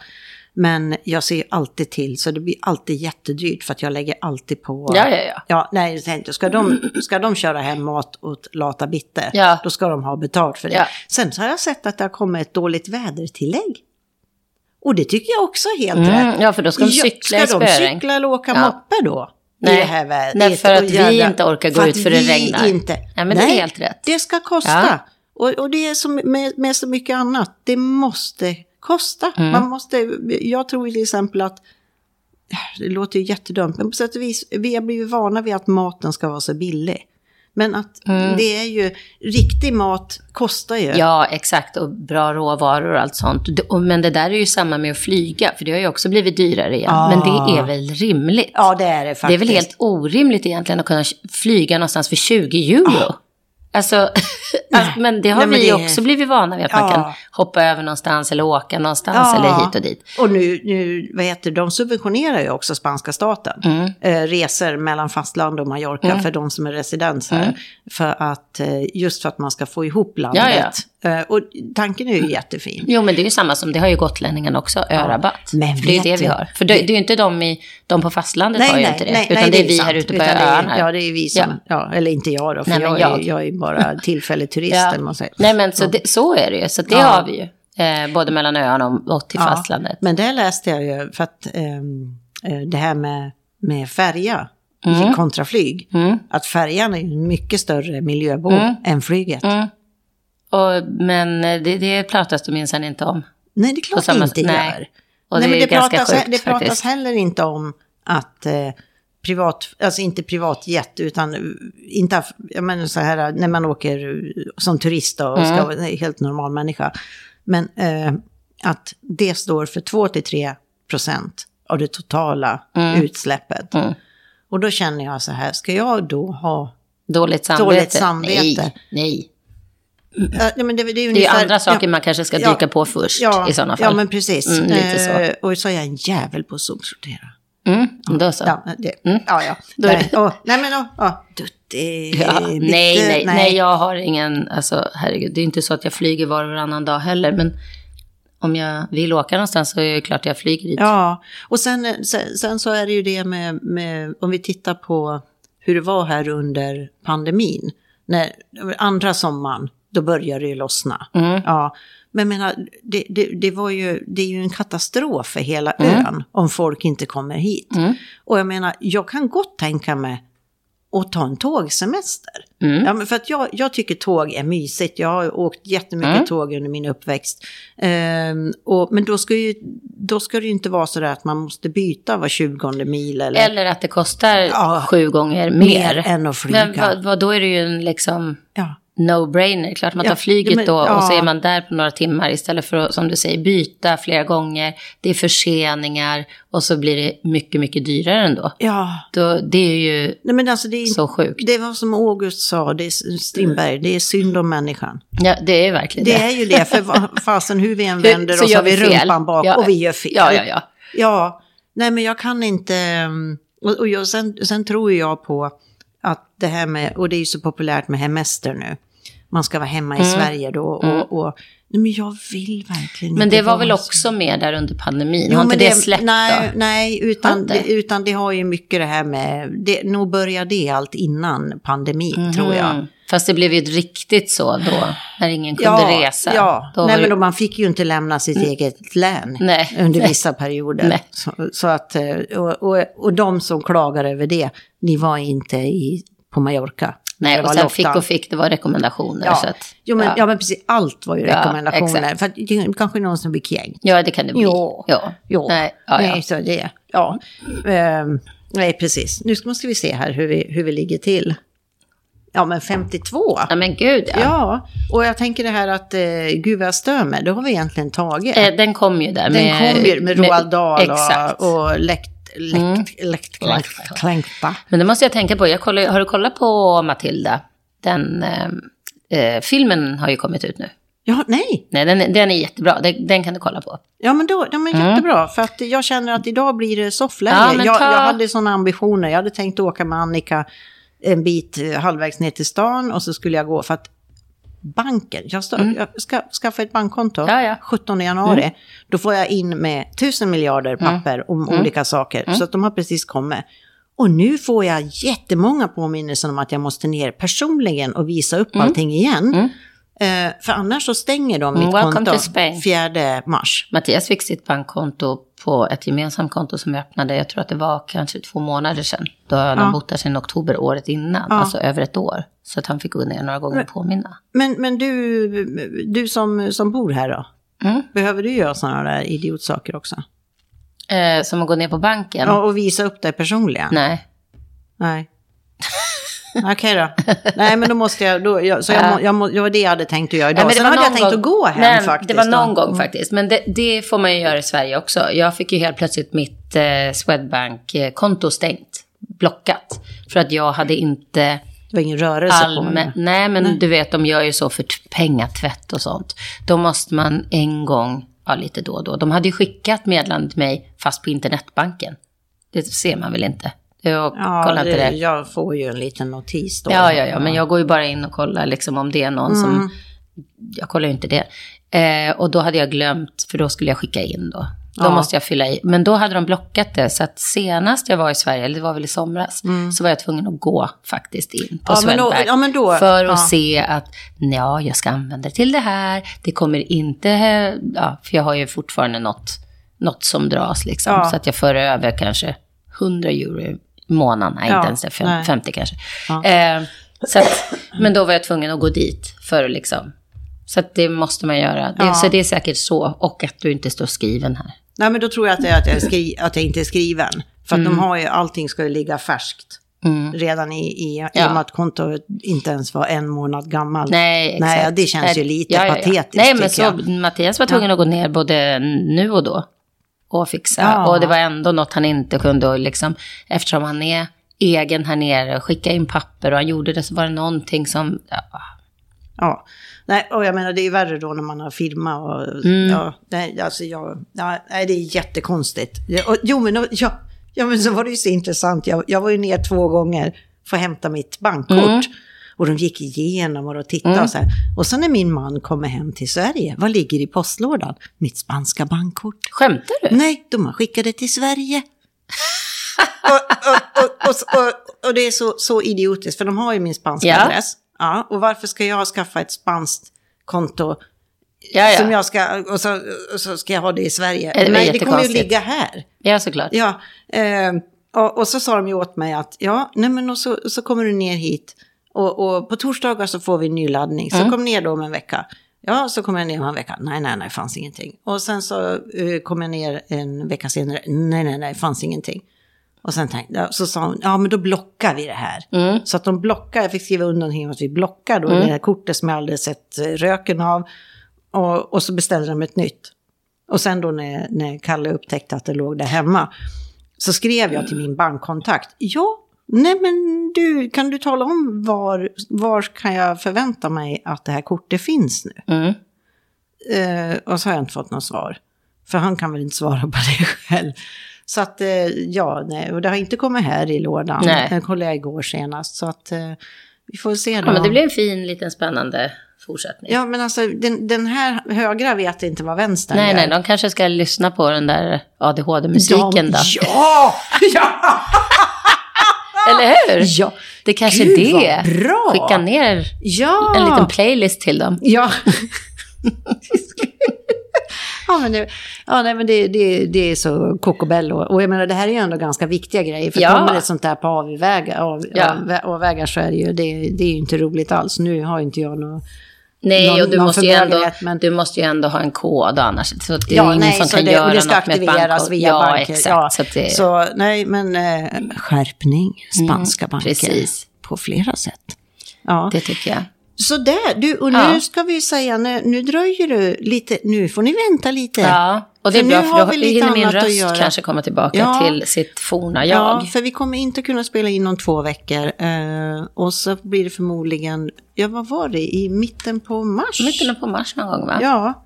S1: Men jag ser alltid till, så det blir alltid jättedyrt för att jag lägger alltid på...
S2: Ja, ja, ja.
S1: Ja, nej, tänkte, ska de, ska de köra hem mat åt lata bitte,
S2: Ja.
S1: då ska de ha betalt för det.
S2: Ja.
S1: Sen så har jag sett att det har kommit ett dåligt vädertillägg. Och det tycker jag också är helt
S2: Mm,
S1: rätt.
S2: ja, för då ska de cykla i
S1: Ska de cykla eller åka
S2: Ja.
S1: moppe då? I
S2: Nej.
S1: det här vädret?
S2: Nej, för att vi inte orkar gå
S1: för
S2: ut för det regnar.
S1: Inte.
S2: Ja, men det är helt rätt.
S1: Det ska kosta.
S2: Ja.
S1: Och, och det är som med, med så mycket annat. Det måste kosta.
S2: Mm.
S1: Man måste, jag tror till exempel att, det låter ju jättedumt, men på sätt och vis, vi har blivit vana vid att maten ska vara så billig. Men att det är ju, riktig mat kostar ju.
S2: Mm. Ja, exakt. Och bra råvaror och allt sånt. Men det där är ju samma med att flyga, för det har ju också blivit dyrare igen.
S1: Ja.
S2: Men det är väl rimligt?
S1: Ja, det är det faktiskt.
S2: det är väl helt orimligt egentligen att kunna flyga någonstans för 20 euro? Alltså, alltså, men det har
S1: Nej,
S2: vi
S1: det-
S2: också blivit vana vid, att man
S1: Ja.
S2: kan hoppa över någonstans eller åka någonstans
S1: Ja.
S2: eller hit och dit.
S1: Och nu, nu, vad heter de subventionerar ju också spanska staten.
S2: Mm.
S1: Eh, resor mellan fastland och Mallorca för de som är residens här.
S2: Mm.
S1: För att, eh, just för att man ska få ihop landet. Eh, och tanken är ju jättefin.
S2: Jo, men det är ju samma som, det har ju gotlänningarna också, örabatt.
S1: men
S2: för det är det vi har. För det, det är ju inte de, i, de på fastlandet har ju inte det, utan det är vi
S1: sant.
S2: här ute på
S1: Utan
S2: öarna.
S1: Ja, det är vi som, ja. eller inte jag då, för
S2: Nej,
S1: jag,
S2: jag.
S1: Är, jag är bara tillfällig turist.
S2: Ja.
S1: Man säger.
S2: Nej, men så, det, så är det ju. Så det
S1: Ja.
S2: har vi ju. Eh, både mellan öarna och, till
S1: Ja,
S2: fastlandet.
S1: Men det läste jag ju, för att ehm, eh, det här med med färja
S2: Mm.
S1: kontra flyg. Att färjan är en mycket större miljöbov
S2: Mm.
S1: än flyget.
S2: Och, men det, det pratas det minsann inte om.
S1: Nej, det är klart det inte
S2: nej.
S1: gör.
S2: Och
S1: Nej,
S2: det
S1: men det pratas,
S2: sjukt
S1: det pratas heller inte om att eh, privat, alltså inte privatjet, utan eh, inte, jag menar så här när man åker eh, som turist då, och
S2: Mm.
S1: ska vara helt normal människa. Men eh, att det står för 2-3 procent av det totala
S2: Mm.
S1: utsläppet. Och då känner jag så här, ska jag då ha...
S2: Dåligt samvete.
S1: Dåligt samvete.
S2: Nej, nej.
S1: Ja, men det, det är,
S2: Det är
S1: ungefär,
S2: andra saker
S1: ja,
S2: man kanske ska
S1: ja,
S2: dyka på först
S1: ja,
S2: i sådana fall.
S1: Ja, men precis.
S2: Mm, lite så.
S1: Eh, och så är jag en jävel på att sopsortera.
S2: Mm, då så.
S1: Ja, det,
S2: Mm.
S1: ja, ja.
S2: Då är
S1: nej, åh, nej, men åh, åh, duttig,
S2: Ja,
S1: bitter,
S2: nej, nej, nej, jag har ingen, alltså herregud, det är inte så att jag flyger var och varannan dag heller, men om jag vill åka någonstans så är det klart jag flyger dit.
S1: Ja, och sen, eh, sen, sen så är det ju det med, med, om vi tittar på hur det var här under pandemin. När andra sommaren, då började det ju lossna.
S2: Mm.
S1: Ja, men menar, det, det, det, var ju, det är ju en katastrof för hela
S2: Mm.
S1: ön om folk inte kommer hit. Och jag menar, jag kan gott tänka mig att ta en tågsemester.
S2: Mm.
S1: Ja, för att jag, jag tycker tåg är mysigt. Jag har åkt jättemycket
S2: Mm.
S1: tåg under min uppväxt. Ehm, och, men då ska, ju, då ska det ju inte vara så där att man måste byta var 20 mil eller,
S2: Eller att det kostar
S1: Ja,
S2: sju gånger mer.
S1: mer än att flyga.
S2: Men vad, vad, då är det ju en liksom
S1: ja.
S2: No-brainer. Klart man tar
S1: Ja,
S2: flyget
S1: men-
S2: då och så
S1: ja.
S2: är man där på några timmar istället för att, som du säger, byta flera gånger. Det är förseningar och så blir det mycket, mycket dyrare ändå.
S1: ja.
S2: Då, det är ju
S1: Nej, men alltså det är,
S2: så sjukt.
S1: det var som August sa, det är Strindberg, det är synd om människan.
S2: Ja, det är verkligen
S1: Det
S2: det.
S1: är ju det, för fasen hur vi än vänder
S2: så
S1: oss
S2: gör
S1: har vi
S2: vi fel.
S1: rumpan bak
S2: Ja.
S1: och vi gör fel.
S2: Ja, ja, ja.
S1: Ja, nej men jag kan inte... mm, Och, och jag, sen, sen tror jag på att det här med, och det är ju så populärt med hemester nu. Man ska vara hemma i
S2: Mm.
S1: Sverige då och, och... Nej men jag vill verkligen
S2: Men det var väl
S1: så.
S2: också med där under pandemin?
S1: Jo,
S2: har inte
S1: men
S2: det, släppt
S1: nej,
S2: då?
S1: Nej, utan, det, utan det har ju mycket det här med... Det, nog började det allt innan pandemin, tror jag.
S2: Mm. Fast det blev ju riktigt så då, när ingen kunde resa.
S1: Ja,
S2: Då
S1: nej men då man fick ju inte lämna sitt eget län
S2: Nej,
S1: under vissa perioder.
S2: Nej.
S1: Så, så att, eh, och, och, och de som klagar över det, ni var inte i, på Mallorca.
S2: Nej, och sen
S1: lockdown.
S2: fick och fick, det var rekommendationer.
S1: Ja.
S2: Så att,
S1: jo, men, ja.
S2: ja.
S1: men precis, allt var ju
S2: Ja,
S1: rekommendationer.
S2: exakt.
S1: För att det är kanske någon som blir kränkt.
S2: ja, det kan det bli.
S1: Jo,
S2: ja.
S1: jo.
S2: Nej, ja, ja.
S1: Nej, så det, ja. Ehm, nej, precis. Nu ska, måste vi se här hur vi, hur vi ligger till. Ja, men 52.
S2: ja, men gud ja.
S1: Ja, och jag tänker det här att eh, Gud vad jag stör mig, det har vi egentligen tagit.
S2: Eh, Den kom ju där.
S1: Den
S2: med,
S1: kom ju med Roald Dahl och, och läkt,
S2: Mm.
S1: klänkta.
S2: Men det måste jag tänka på. Jag kollar, har du kollat på Matilda? Den eh, eh, filmen har ju kommit ut nu.
S1: Ja, nej.
S2: Nej, den, är- den är jättebra. Den, den kan du kolla på.
S1: Ja, men då, ja, men jättebra. För att jag känner att idag blir det soffläge.
S2: Mm. Ja,
S1: jag,
S2: ta-
S1: jag hade sådana ambitioner. Jag hade tänkt åka med Annika en bit eh, halvvägs ner till stan och så skulle jag gå för att banken, jag, stå, jag ska skaffa ett bankkonto
S2: Mm. Ja, ja.
S1: 17 januari. Då får jag in med tusen miljarder
S2: Mm.
S1: papper om olika saker. Så att de har precis kommit. Och nu får jag jättemånga påminnelser om att jag måste ner personligen och visa upp allting igen. Eh, för annars så stänger de mitt
S2: welcome
S1: konto
S2: to Spain.
S1: 4 mars.
S2: Mattias fick sitt bankkonto på ett gemensamt konto som vi öppnade, jag tror att det var kanske två månader sedan. Då hade han bott där sedan oktober året innan, alltså över ett år. Så att han fick gå ner några gånger och påminna.
S1: Men, men du, du som, som bor här då?
S2: Mm.
S1: Behöver du göra sådana där idiotsaker också?
S2: Eh, som att gå ner på banken?
S1: Ja, och visa upp dig personligen?
S2: Nej.
S1: Nej. Okej då. Nej, men då måste jag... Då, jag så jag, må, jag må, det var det jag hade tänkt att göra idag.
S2: Nej, men
S1: Sen hade jag
S2: någon
S1: tänkt
S2: gång-
S1: att gå hem
S2: Nej,
S1: faktiskt.
S2: Det var någon
S1: då.
S2: gång faktiskt. Men det, det får man ju göra i Sverige också. Jag fick ju helt plötsligt mitt eh, Swedbank-konto stängt. Blockat. För att jag hade inte
S1: Det var ingen rörelse på
S2: allmän...
S1: mig.
S2: Nej, men du vet, de gör ju så för pengatvätt och sånt. Då måste man en gång, ja lite då och då. De hade ju skickat meddelande till mig fast på internetbanken. Det ser man väl inte? Jag
S1: Ja,
S2: kollar inte
S1: det, jag får ju en liten notis då.
S2: Ja, ja, ja, men jag går ju bara in och kollar liksom om det är någon
S1: Mm.
S2: som... Jag kollar ju inte det. Eh, och då hade jag glömt, för då skulle jag skicka in då. Då
S1: Ja.
S2: måste jag fylla i. Men då hade de blockat det, så att senast jag var i Sverige, eller det var väl i somras, så var jag tvungen att gå faktiskt in på
S1: Mm. Ja,
S2: Swedbank.
S1: ja,
S2: för att
S1: ja.
S2: se att, ja, jag ska använda det till det här. Det kommer inte, ja, för jag har ju fortfarande något, något som dras liksom.
S1: Ja.
S2: Så att jag för över kanske 100 euro månaden. Nej,
S1: Ja,
S2: inte ens det. Fem,
S1: nej.
S2: 50 kanske.
S1: Ja.
S2: Eh, så att, men då var jag tvungen att gå dit för att liksom... Så att det måste man göra. Det,
S1: Ja.
S2: Så det är säkert så. Och att du inte står skriven här.
S1: Nej, men då tror jag att det är att jag, skri- att jag inte är skriven. För att de har ju, allting ska ju ligga färskt.
S2: Mm.
S1: Redan i, i, i
S2: Ja.
S1: och med att kontot inte ens var en månad gammalt.
S2: Nej, exakt.
S1: Nej, det känns ju lite
S2: ja,
S1: patetiskt,
S2: Nej, men så, Mattias var tvungen att gå ner både nu och då och fixa.
S1: Ja.
S2: Och det var ändå något han inte kunde, och liksom, eftersom han är egen här nere, skicka in papper och han gjorde det, så var det någonting som... Ja,
S1: Ja, nej, och jag menar det är värre då när man har firma och
S2: Mm.
S1: ja, nej, alltså jag, ja, nej, det är jättekonstigt. Och, jo, men, ja, ja, men så var det ju så intressant. Jag, jag var ju ner två gånger för att hämta mitt bankkort.
S2: Mm.
S1: Och de gick igenom och de tittade och så här. Och sen när min man kommer hem till Sverige, vad ligger i postlådan? Mitt spanska bankkort.
S2: Skämtar du?
S1: Nej, de har skickat det till Sverige. och, och, och, och, och, och det är så, så idiotiskt, för de har ju min spanska
S2: Ja.
S1: adress. Ja, och varför ska jag skaffa ett spanskt konto
S2: Ja, ja.
S1: som jag ska, och så, och så ska jag ha det i Sverige?
S2: Det
S1: Nej, det kommer ju ligga här.
S2: Ja, såklart.
S1: Ja, eh, och, och så sa de ju åt mig att, ja, nej men och så, så kommer du ner hit. Och, och på torsdagar så får vi ny laddning. Så
S2: Mm.
S1: kom ner då om en vecka. Ja, så kom jag ner om en vecka. Nej, nej, nej, fanns ingenting. Och sen så eh, kom jag ner en vecka senare. Nej, nej, nej, fanns ingenting. Och sen tänkte jag, så sa hon, ja men då blockar vi det här.
S2: Mm.
S1: Så att de blockar, jag fick skriva under någonting om att vi blockar då det här kortet som jag aldrig sett eh, röken av. Och, och så beställde de ett nytt. Och sen då när, när Kalle upptäckte att det låg där hemma, så skrev jag till min bankkontakt. Ja, nej men du, kan du tala om var, var kan jag förvänta mig att det här kortet finns nu?
S2: Mm.
S1: Eh, och så har jag inte fått något svar. För han kan väl inte svara på det själv. Så att, eh, ja, nej, och det har inte kommit här i lådan.
S2: Nej.
S1: Det kollade jag igår senast. Så att, eh, vi får se då.
S2: Ja, men det blir en fin, liten, spännande fortsättning.
S1: Ja, men alltså den, den här högra vet inte vad vänstern
S2: nej,
S1: gör.
S2: nej, de kanske ska lyssna på den där ADHD-musiken då.
S1: Ja! ja!
S2: Eller hur?
S1: Ja.
S2: Det kanske
S1: Gud,
S2: är det.
S1: bra.
S2: Skicka ner
S1: Ja!
S2: en liten playlist till dem.
S1: Ja. ja, men, det, ja, nej, men det, det, det är så kokobello. Och jag menar, det här är ju ändå ganska viktiga grejer. För
S2: Ja.
S1: kommer det sånt där på avvägar, av,
S2: Ja.
S1: av, avvägar så är det ju, det, det är ju inte roligt alls. Nu har inte jag något...
S2: Nej,
S1: Någon-
S2: och du måste, ju ändå,
S1: men-
S2: du måste ju ändå ha en kod annars. Så det är
S1: Ja,
S2: ingen
S1: nej,
S2: som kan
S1: det,
S2: göra
S1: och det ska
S2: något
S1: aktiveras via
S2: ja,
S1: banker.
S2: exakt.
S1: Ja,
S2: Så det,
S1: så nej, men eh, skärpning, spanska banker.
S2: Mm, precis.
S1: På flera sätt. Ja.
S2: det tycker jag.
S1: Så där, du, och nu
S2: Ja.
S1: ska vi säga, nu, nu dröjer det lite, nu får ni vänta lite.
S2: Ja, och det är
S1: För
S2: bra
S1: nu
S2: för då
S1: vi lite
S2: hinner min röst
S1: göra.
S2: kanske komma tillbaka
S1: Ja.
S2: till sitt forna jag.
S1: Ja, för vi kommer inte kunna spela in om två veckor. Eh, och så blir det förmodligen, ja vad var det, i mitten på mars?
S2: Mitten på mars någon gång va?
S1: Ja,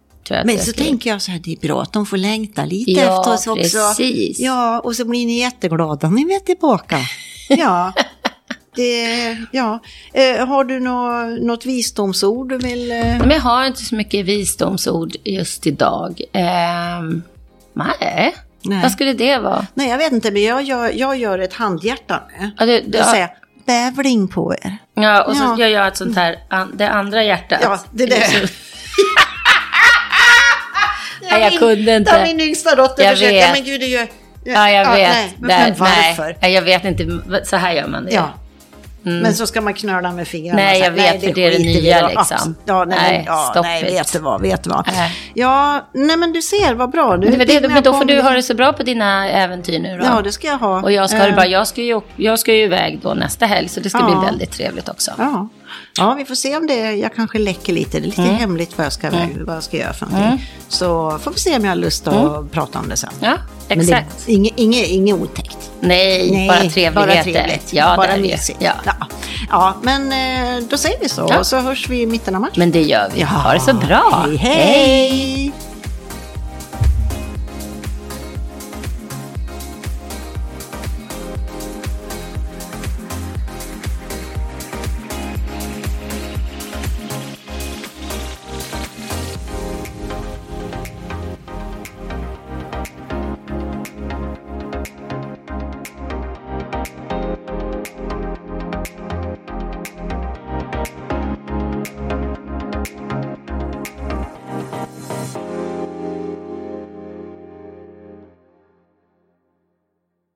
S1: men så tänker jag så här, det är bra att de får längta lite
S2: Ja,
S1: efter oss också.
S2: precis.
S1: Ja, och så blir ni jätteglada när vi är tillbaka. Ja, det, ja. Eh, har du nå, något visdomsord du vill... Eh...
S2: Men jag har inte så mycket visdomsord just idag. Ehm, nej.
S1: Nej.
S2: vad skulle det vara?
S1: Nej, jag vet inte, men jag gör, jag gör ett handhjärta nu.
S2: Ja, det,
S1: Det
S2: ja,
S1: säger bävling på er.
S2: ja, och så
S1: Ja.
S2: gör jag ett sånt här, an, det andra hjärtat.
S1: Ja, det är det.
S2: Nej, jag kunde
S1: Det har
S2: inte.
S1: min yngsta dotter
S2: Jag
S1: försökt.
S2: vet.
S1: Ja, men gud, det gör...
S2: Ja, jag vet.
S1: Nej, men,
S2: Där-
S1: varför?
S2: Nej, jag vet inte. Så här gör man det.
S1: Ja. Men så ska man knöla med fingrarna.
S2: Nej, jag vet, för det är det
S1: skiter vi
S2: nya, liksom.
S1: Ja, nej,
S2: Nej,
S1: ja, nej vet du vad, vet du vad.
S2: Nej.
S1: Ja, nej men du ser, vad bra. Du,
S2: Det det, men då får du ha det så bra på dina äventyr nu då.
S1: Ja, det ska jag ha.
S2: Och jag ska, ha det
S1: Eh.
S2: Jag, ska ju, jag ska ju iväg då nästa helg, så det ska
S1: Ja.
S2: bli väldigt trevligt också.
S1: Ja. Ja, vi får se om det, jag kanske läcker lite. Det är lite
S2: Mm.
S1: hemligt vad jag, ska, vad jag ska göra för någonting. Så får vi se om jag har lust att prata om det sen.
S2: Ja, exakt.
S1: inget, inget, inget otäckt.
S2: Nej, bara trevligheter.
S1: Bara trevligt.
S2: Ja,
S1: bara mysigt.
S2: Ja.
S1: Ja. ja, men eh, då säger vi så.
S2: Ja.
S1: Och så hörs vi i mitten av mars.
S2: Men det gör vi.
S1: Ja.
S2: Ha det så bra.
S1: Hej, hej.